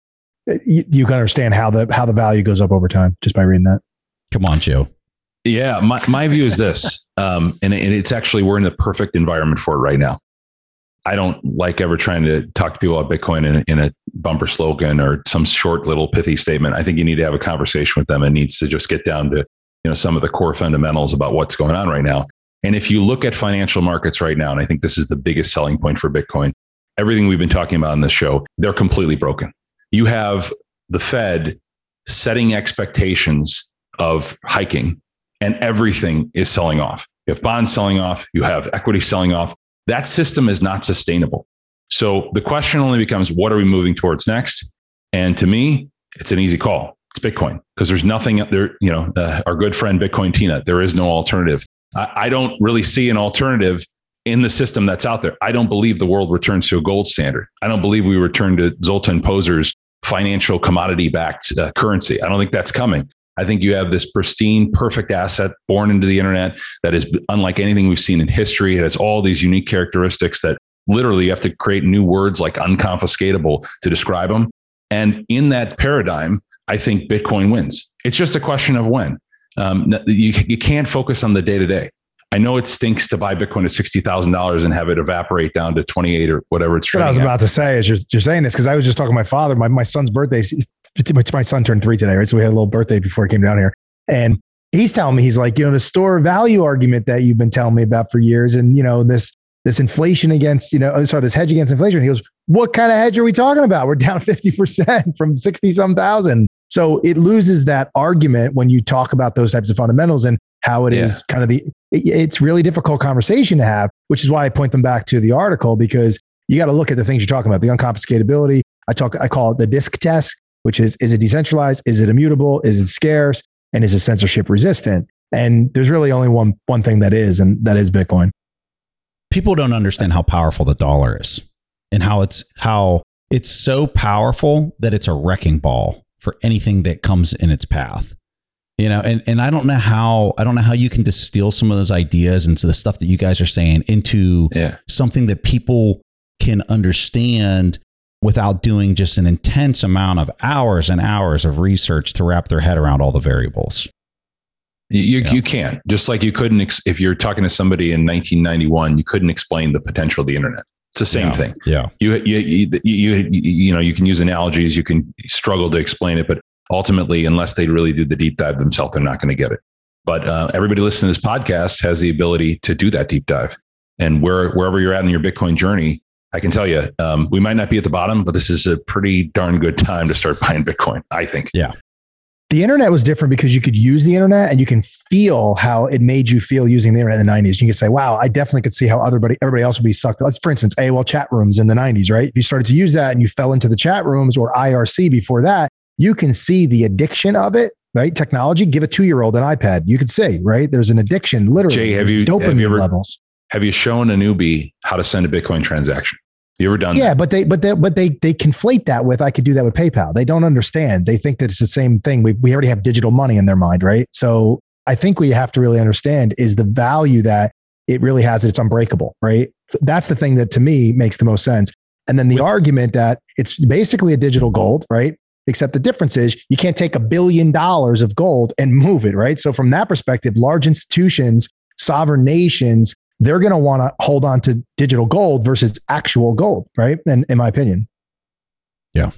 you, you can understand how the how the value goes up over time just by reading that. Come on, Joe. Yeah, my, my view is this, um, and, and it's actually we're in the perfect environment for it right now. I don't like ever trying to talk to people about Bitcoin in, in a bumper slogan or some short little pithy statement. I think you need to have a conversation with them. It needs to just get down to you know some of the core fundamentals about what's going on right now. And if you look at financial markets right now, and I think this is the biggest selling point for Bitcoin, everything we've been talking about in this show, they're completely broken. You have the Fed setting expectations of hiking and everything is selling off. You have bonds selling off, you have equity selling off. That system is not sustainable. So the question only becomes what are we moving towards next? And to me, it's an easy call. It's Bitcoin because there's nothing there. You know, uh, our good friend Bitcoin Tina, there is no alternative. I, I don't really see an alternative in the system that's out there. I don't believe the world returns to a gold standard. I don't believe we return to Zoltan Pozsar's financial commodity backed uh, currency. I don't think that's coming. I think you have this pristine, perfect asset born into the internet that is unlike anything we've seen in history. It has all these unique characteristics that literally you have to create new words like unconfiscatable to describe them. And in that paradigm, I think Bitcoin wins. It's just a question of when. Um, you, you can't focus on the day to day. I know it stinks to buy Bitcoin at sixty thousand dollars and have it evaporate down to twenty eight or whatever it's. What I was about to say is you're, you're saying this because I was just talking to my father. My my son's birthday my son turned three today, right? So we had a little birthday before he came down here. And he's telling me, he's like, you know, the store value argument that you've been telling me about for years, and you know, this this inflation against, you know, oh, sorry, this hedge against inflation. He goes, What kind of hedge are we talking about? We're down 50% from 60 some thousand. So it loses that argument when you talk about those types of fundamentals and how it yeah. is kind of the it's really difficult conversation to have, which is why I point them back to the article because you got to look at the things you're talking about, the unconfiscatability. I talk I call it the disc test which is is it decentralized? Is it immutable? Is it scarce? And is it censorship resistant? And there's really only one one thing that is, and that is Bitcoin. People don't understand how powerful the dollar is and how it's how it's so powerful that it's a wrecking ball for anything that comes in its path. You know, and, and I don't know how I don't know how you can distill some of those ideas into the stuff that you guys are saying into yeah. something that people can understand without doing just an intense amount of hours and hours of research to wrap their head around all the variables. You, you, you can't. Just like you couldn't, ex- if you're talking to somebody in 1991, you couldn't explain the potential of the internet. It's the same yeah. thing. Yeah. You, you, you, you, you know, you can use analogies, you can struggle to explain it, but ultimately, unless they really do the deep dive themselves, they're not going to get it. But uh, everybody listening to this podcast has the ability to do that deep dive. And where, wherever you're at in your Bitcoin journey, I can tell you, um, we might not be at the bottom, but this is a pretty darn good time to start buying Bitcoin, I think. Yeah. The internet was different because you could use the internet and you can feel how it made you feel using the internet in the 90s. You can say, wow, I definitely could see how everybody, everybody else would be sucked. Let's, for instance, AOL chat rooms in the 90s, right? If you started to use that and you fell into the chat rooms or IRC before that, you can see the addiction of it right? Technology, give a two year old an iPad. You could see, right? There's an addiction, literally. Jay, have you, dopamine have you ever, levels. Have you shown a newbie how to send a Bitcoin transaction? You ever done? Yeah, that? but they but they but they they conflate that with I could do that with PayPal. They don't understand. They think that it's the same thing. We we already have digital money in their mind, right? So I think what you have to really understand is the value that it really has. It's unbreakable, right? That's the thing that to me makes the most sense. And then the with, argument that it's basically a digital gold, right? Except the difference is you can't take a billion dollars of gold and move it, right? So from that perspective, large institutions, sovereign nations they're going to want to hold on to digital gold versus actual gold, right? And in my opinion, yeah,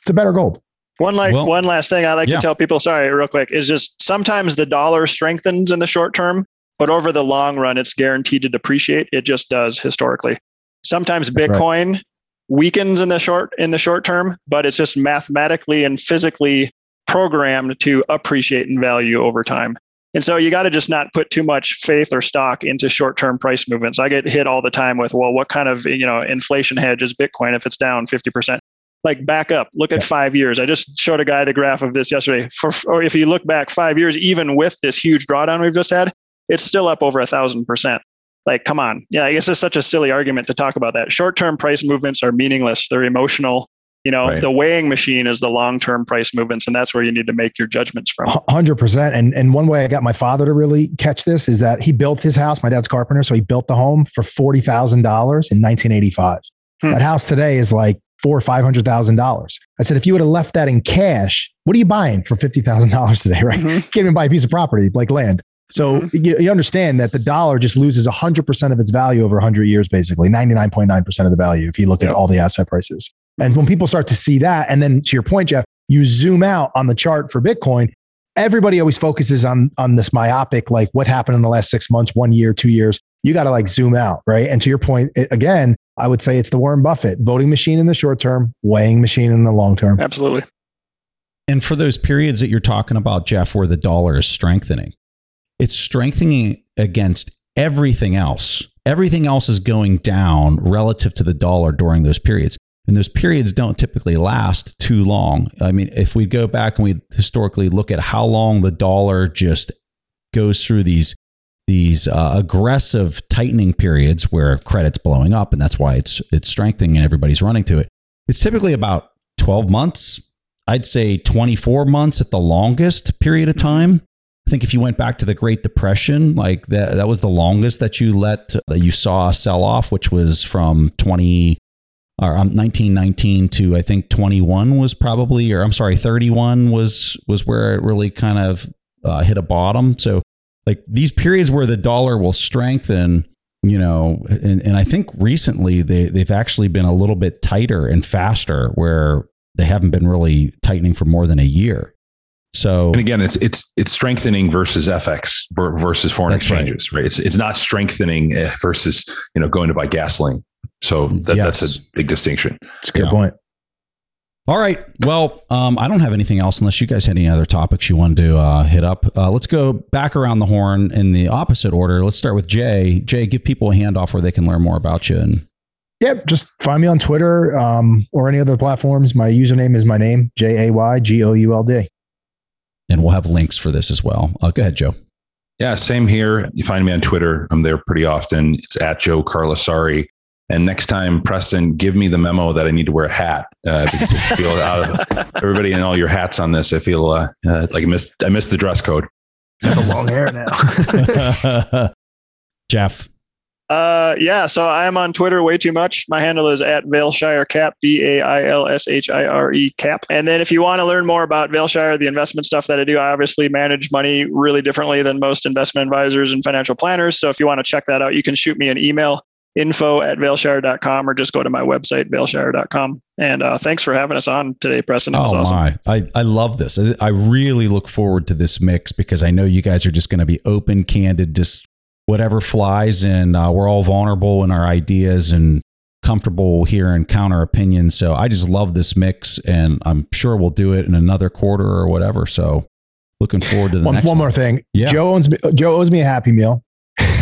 it's a better gold. One like Well- one last thing I like Yeah. to tell people, sorry, real quick, is just sometimes the dollar strengthens in the short term, but over the long run, it's guaranteed to depreciate. It just does historically. Sometimes That's right. Bitcoin weakens in the short in the short term, but it's just mathematically and physically programmed to appreciate in value over time. And so you got to just not put too much faith or stock into short-term price movements. I get hit all the time with, well, what kind of you know inflation hedge is Bitcoin if it's down 50%? Like back up, look at five years. I just showed a guy the graph of this yesterday. For or if you look back five years, even with this huge drawdown we've just had, it's still up over a thousand percent. Like, come on. Yeah, I guess it's such a silly argument to talk about that. Short-term price movements are meaningless. They're emotional. You know, Right. the weighing machine is the long-term price movements, and that's where you need to make your judgments from. Hundred percent. And and one way I got my father to really catch this is that he built his house. My dad's carpenter, so he built the home for forty thousand dollars in 1985. Hmm. That house today is like four or five hundred thousand dollars. I said, if you would have left that in cash, what are you buying for fifty thousand dollars today? Right? Mhm. You can't even buy a piece of property like land. So Mhm. you, you understand that the dollar just loses 100% of its value over 100 years, basically 99.9% of the value if you look at all the asset prices. And when people start to see that, and then to your point, Jeff, you zoom out on the chart for Bitcoin, everybody always focuses on, on this myopic, like what happened in the last six months, one year, two years. You got to like zoom out, right? And to your point, it, again, I would say it's the Warren Buffett voting machine in the short term, weighing machine in the long term. Absolutely. And for those periods that you're talking about, Jeff, where the dollar is strengthening, it's strengthening against everything else. Everything else is going down relative to the dollar during those periods. And those periods don't typically last too long. I mean, if we go back and we historically look at how long the dollar just goes through these these uh, aggressive tightening periods where credit's blowing up, and that's why it's it's strengthening and everybody's running to it. It's typically about 12 months, I'd say 24 months at the longest period of time. I think if you went back to the Great Depression, like that, that was the longest that you let that you saw a sell off, which was from 20 or um, 1919 to I think 21 was probably, or I'm sorry, 31 was was where it really kind of uh, hit a bottom. So like these periods where the dollar will strengthen, you know, and, and I think recently they they've actually been a little bit tighter and faster where they haven't been really tightening for more than a year. So And again, it's it's it's strengthening versus FX versus foreign That's right. exchanges, right. It's it's not strengthening eh, versus you know going to buy gasoline. So that, Yes. that's a big distinction. It's a good Yeah. point. All right. Well, um, I don't have anything else unless you guys had any other topics you wanted to uh, hit up. Uh, let's go back around the horn in the opposite order. Let's start with Jay. Jay, give people a handoff where they can learn more about you. And Yep. Just find me on Twitter um, or any other platforms. My username is my name, J A Y G O U L D. and we'll have links for this as well. Uh, go ahead, Joe. Yeah, same here. You find me on Twitter. I'm there pretty often. It's at Joe Carlasare. And next time, Preston, give me the memo that I need to wear a hat uh, because I feel out of everybody and all your hats on this. I feel uh, uh, like I missed I missed the dress code. Got the long hair now. Jeff. Uh, yeah, so I'm on Twitter way too much. My handle is at Vailshire Cap, V A I L S H I R E Cap. And then if you want to learn more about Vailshire, the investment stuff that I do, I obviously manage money really differently than most investment advisors and financial planners. So if you want to check that out, you can shoot me an email info at vailshire.com or just go to my website, vailshire.com. And uh, thanks for having us on today, Preston. It oh awesome. my! I, I love this. I, I really look forward to this mix because I know you guys are just going to be open, candid, just whatever flies, and uh, we're all vulnerable in our ideas and comfortable hearing counter opinions. So I just love this mix, and I'm sure we'll do it in another quarter or whatever. So looking forward to the one, next one more thing. Yeah. Joe owns me, Joe owes me a happy meal.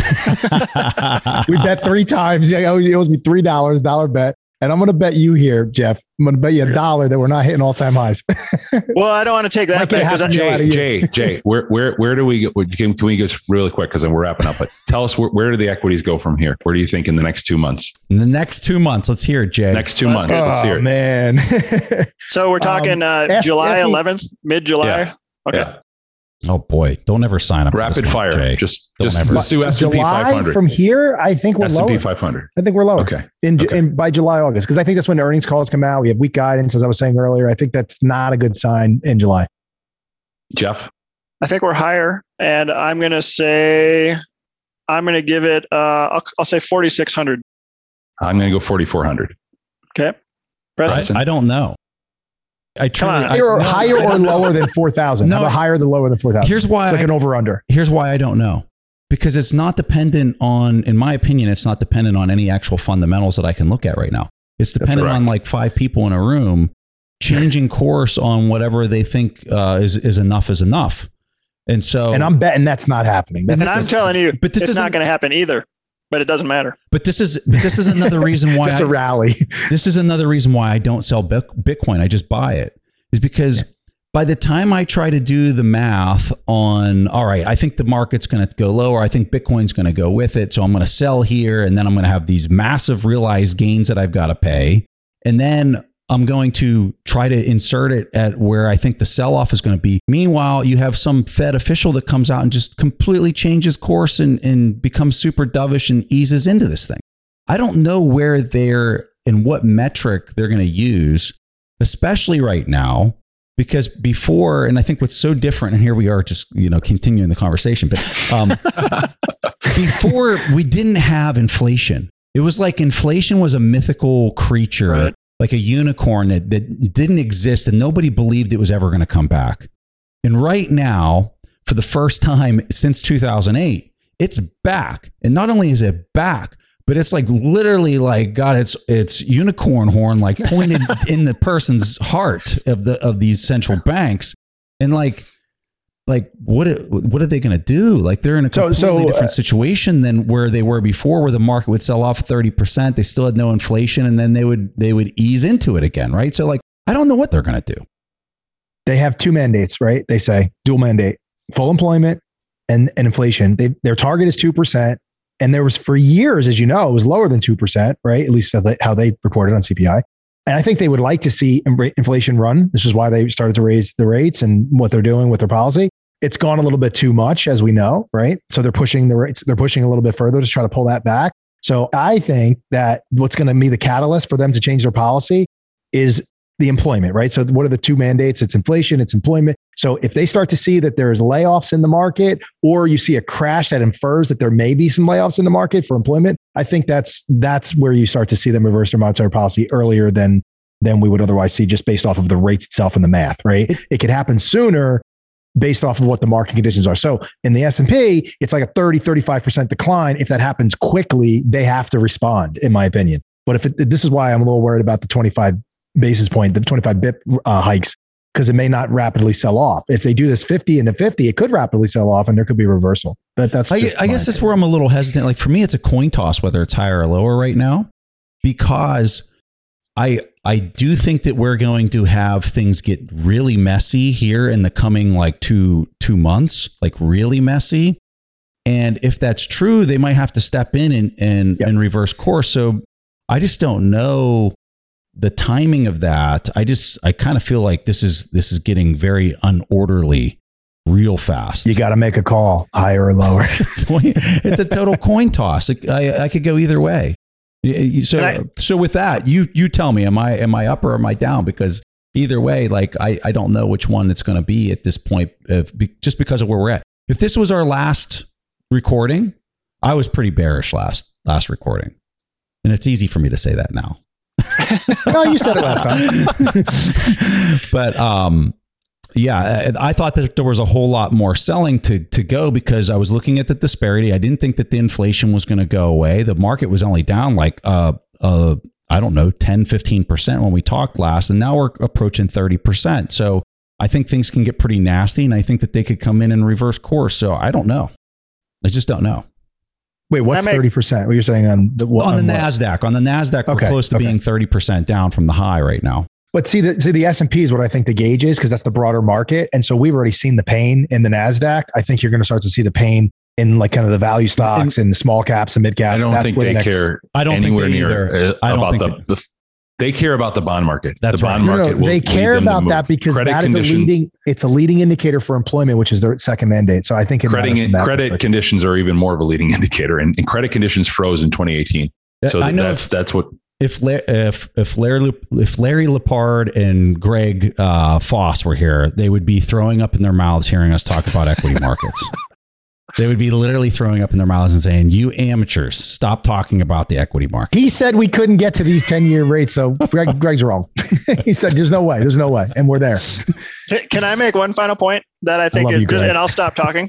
we bet three times. He owes he owes me three dollars, dollar bet. And I'm going to bet you here, Jeff. I'm going to bet you a dollar that we're not hitting all time highs. Well, I don't want to take that Might get back a because happy I, meal out of Jay. Jay, Jay, where where where do we go? Can, can we just really quick because then we're wrapping up? But tell us where, where do the equities go from here? Where do you think in the next two months? in the next two months. Let's hear it, Jay. Next two Well, months, that's let's hear oh it. man, so we're talking uh, ask- July ask 11th, mid July. Yeah. Okay. Yeah. Oh boy! Don't ever sign up. for Rapid this one, fire. Jay. Just Don't just ever. let's do S and P July 500. from here. I think we're S&P 500. I think we're lower. Okay. in, Okay. in by July, August, because I think that's when the earnings calls come out. We have weak guidance, as I was saying earlier. I think that's not a good sign in July. Jeff. I think we're higher, and I'm going to say I'm going to give it. Uh, I'll, I'll say 4,600. I'm going to go 4,400. Okay, I, Preston. I don't know. I truly, on. I- higher or, no, higher or lower than 4,000? No. No, higher than lower than 4,000? Here's why It's like I- an over under. here's why I don't know. Because it's not dependent on, in my opinion, it's not dependent on any actual fundamentals that I can look at right now. It's dependent on like five people in a room changing course on whatever they think uh, is is enough is enough. And so, And I'm betting that's not happening. That's And I'm telling you, but this it's isn't- not going to happen either. But it doesn't matter. but this is but this is another reason why just I, a rally. this is another reason why I don't sell Bitcoin. I just buy it. Is because by the time I try to do the math on, all right, I think the market's going to go lower. I think Bitcoin's going to go with it. So I'm going to sell here and then I'm going to have these massive realized gains that I've got to pay. And then I'm going to try to insert it at where I think the sell off is going to be. Meanwhile, you have some Fed official that comes out and just completely changes course and, and becomes super dovish and eases into this thing. I don't know where they're and what metric they're going to use, especially right now, because before, and I think what's so different, and here we are just, you know, continuing the conversation, but um, before we didn't have inflation. It was like inflation was a mythical creature, Right. Like a unicorn that, that didn't exist and nobody believed it was ever going to come back. And right now, for the first time since 2008, it's back. And not only is it back, but it's like literally like got its its unicorn horn like pointed in the person's heart of the of these central banks. And like like what what are they going to do? Like they're in a completely so, different uh, situation than where they were before, where the market would sell off thirty percent. They still had no inflation, and then they would they would ease into it again, right? So like I don't know what they're going to do. they have two mandates, right? They say dual mandate, full employment and, and inflation. They, their target is 2%. And there was for years, as you know, it was lower than 2%, right? At least how they, reported on CPI. And I think they would like to see inflation run. This is why they started to raise the rates and what they're doing with their policy. It's gone a little bit too much, as we know, right? So they're pushing the rates, they're pushing a little bit further to try to pull that back. So I think that what's going to be the catalyst for them to change their policy is the employment, right? So what are the two mandates? It's inflation, it's employment. So if they start to see that there's layoffs in the market, or you see a crash that infers that there may be some layoffs in the market for employment, I think that's that's where you start to see them reverse their monetary policy earlier than than we would otherwise see just based off of the rates itself and the math, right? It, it could happen sooner based off of what the market conditions are. So in the S&P, it's like a 30, 35% decline. If that happens quickly, they have to respond, in my opinion. But if it, this is why I'm a little worried about the 25 basis point, the 25 bip uh, hikes, because it may not rapidly sell off. If they do this 50 into 50, it could rapidly sell off and there could be a reversal. But that's, I, I guess that's where I'm a little hesitant. Like for me, it's a coin toss whether it's higher or lower right now, because I I do think that we're going to have things get really messy here in the coming like two two months, like really messy. And if that's true, they might have to step in and and, Yep. and reverse course. So I just don't know the timing of that. I just I kind of feel like this is this is getting very unorderly real fast. You got to make a call higher or lower. it's a total coin toss. I, I could go either way. So, I- so with that, you you tell me, am I am I up or am I down? Because either way, like I, I don't know which one it's going to be at this point, if, just because of where we're at. If this was our last recording, I was pretty bearish last last recording, and it's easy for me to say that now. no, you said it last time. but um, yeah, I I thought that there was a whole lot more selling to to go because I was looking at the disparity. I didn't think that the inflation was going to go away. The market was only down like uh uh I don't know 10 15% when we talked last and now we're approaching 30%. So I think things can get pretty nasty and I think that they could come in and reverse course. So I don't know. I just don't know. Wait, what's That thirty percent? What you're saying on the what, on the what? Nasdaq, on the Nasdaq, we're close to okay. being 30% down from the high right now. But see, the see the S and P is what I think the gauge is because that's the broader market, and so we've already seen the pain in the Nasdaq. I think you're going to start to see the pain in like kind of the value stocks and the small caps and mid caps. I don't That's think where the they next- care I don't think anywhere they near either. uh, I don't about think the, the. They care about the bond market. That's the bond right. No, no, will they lead care them about that because Credit that is a leading. It's a leading indicator for employment, which is their second mandate. So I think it credit from that credit conditions are even more of a leading indicator, and, and credit conditions froze in 2018. So I know that's if- that's what if if if Larry if Larry Lepard and Greg uh, Foss were here, they would be throwing up in their mouths hearing us talk about equity markets. They would be literally throwing up in their mouths and saying, "You amateurs, stop talking about the equity market." He said we couldn't get to these 10 year rates. So Greg, Greg's wrong. he said, there's no way. There's no way. And we're there. Can I make one final point that I think, love is, you, Greg. and I'll stop talking.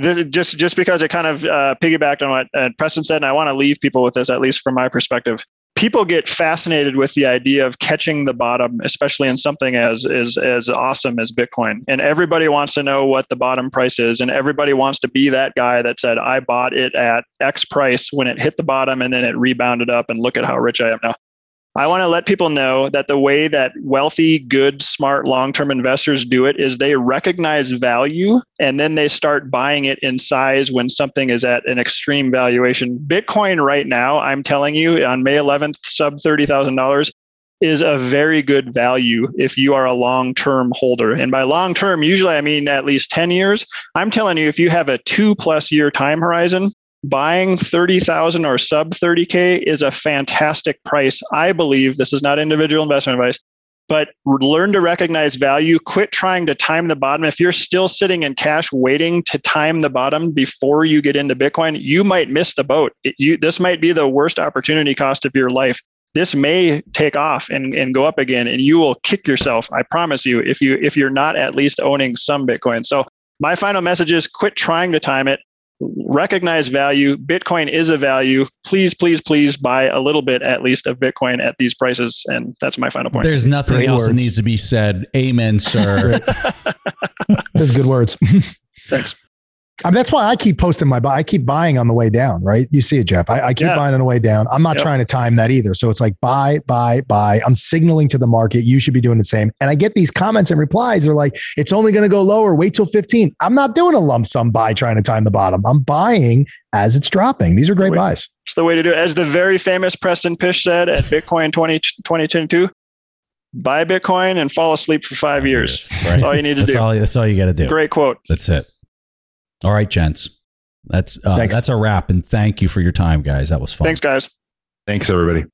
This, just just because it kind of uh, piggybacked on what uh, Preston said, and I want to leave people with this, at least from my perspective. People get fascinated with the idea of catching the bottom, especially in something as as as awesome as Bitcoin. And everybody wants to know what the bottom price is, and everybody wants to be that guy that said, "I bought it at X price when it hit the bottom, and then it rebounded up, and look at how rich I am now." I want to let people know that the way that wealthy, good, smart, long term investors do it is they recognize value and then they start buying it in size when something is at an extreme valuation. Bitcoin, right now, I'm telling you, on May 11th, sub $30,000 is a very good value if you are a long term holder. And by long term, usually I mean at least 10 years. I'm telling you, if you have a two plus year time horizon, buying 30,000 or sub 30K is a fantastic price. I believe this is not individual investment advice, but learn to recognize value. Quit trying to time the bottom. If you're still sitting in cash waiting to time the bottom before you get into Bitcoin, you might miss the boat. It, you, this might be the worst opportunity cost of your life. This may take off and, and go up again, and you will kick yourself. I promise you, if you if you're not at least owning some Bitcoin. So my final message is quit trying to time it recognize value. Bitcoin is a value. Please, please, please buy a little bit at least of Bitcoin at these prices. And that's my final point. There's nothing Great else that needs to be said. Amen, sir. Those good words. Thanks. I mean, that's why I keep posting my buy. I keep buying on the way down, right? You see it, Jeff. I, I keep Yeah. buying on the way down. I'm not Yep. trying to time that either. So it's like buy, buy, buy. I'm signaling to the market. You should be doing the same. And I get these comments and replies. They're like, it's only going to go lower. Wait till 15. I'm not doing a lump sum buy trying to time the bottom. I'm buying as it's dropping. These are great Wait. buys. It's the way to do it. As the very famous Preston Pysh said at Bitcoin 20, 2022, buy Bitcoin and fall asleep for five years. That's That's all you need to That's do. all. That's all you got to do. Great quote. That's it. All right, gents. That's uh, that's a wrap. And thank you for your time, guys. That was fun. Thanks, guys. Thanks, everybody.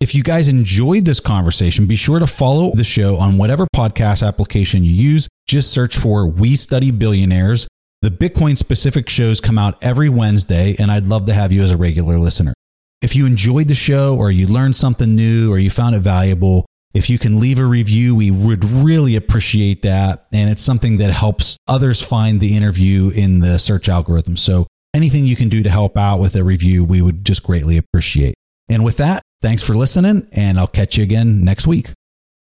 If you guys enjoyed this conversation, be sure to follow the show on whatever podcast application you use. Just search for We Study Billionaires. The Bitcoin specific shows come out every Wednesday, and I'd love to have you as a regular listener. If you enjoyed the show or you learned something new or you found it valuable, if you can leave a review, we would really appreciate that. And it's something that helps others find the interview in the search algorithm. So anything you can do to help out with a review, we would just greatly appreciate. And with that, thanks for listening, and I'll catch you again next week.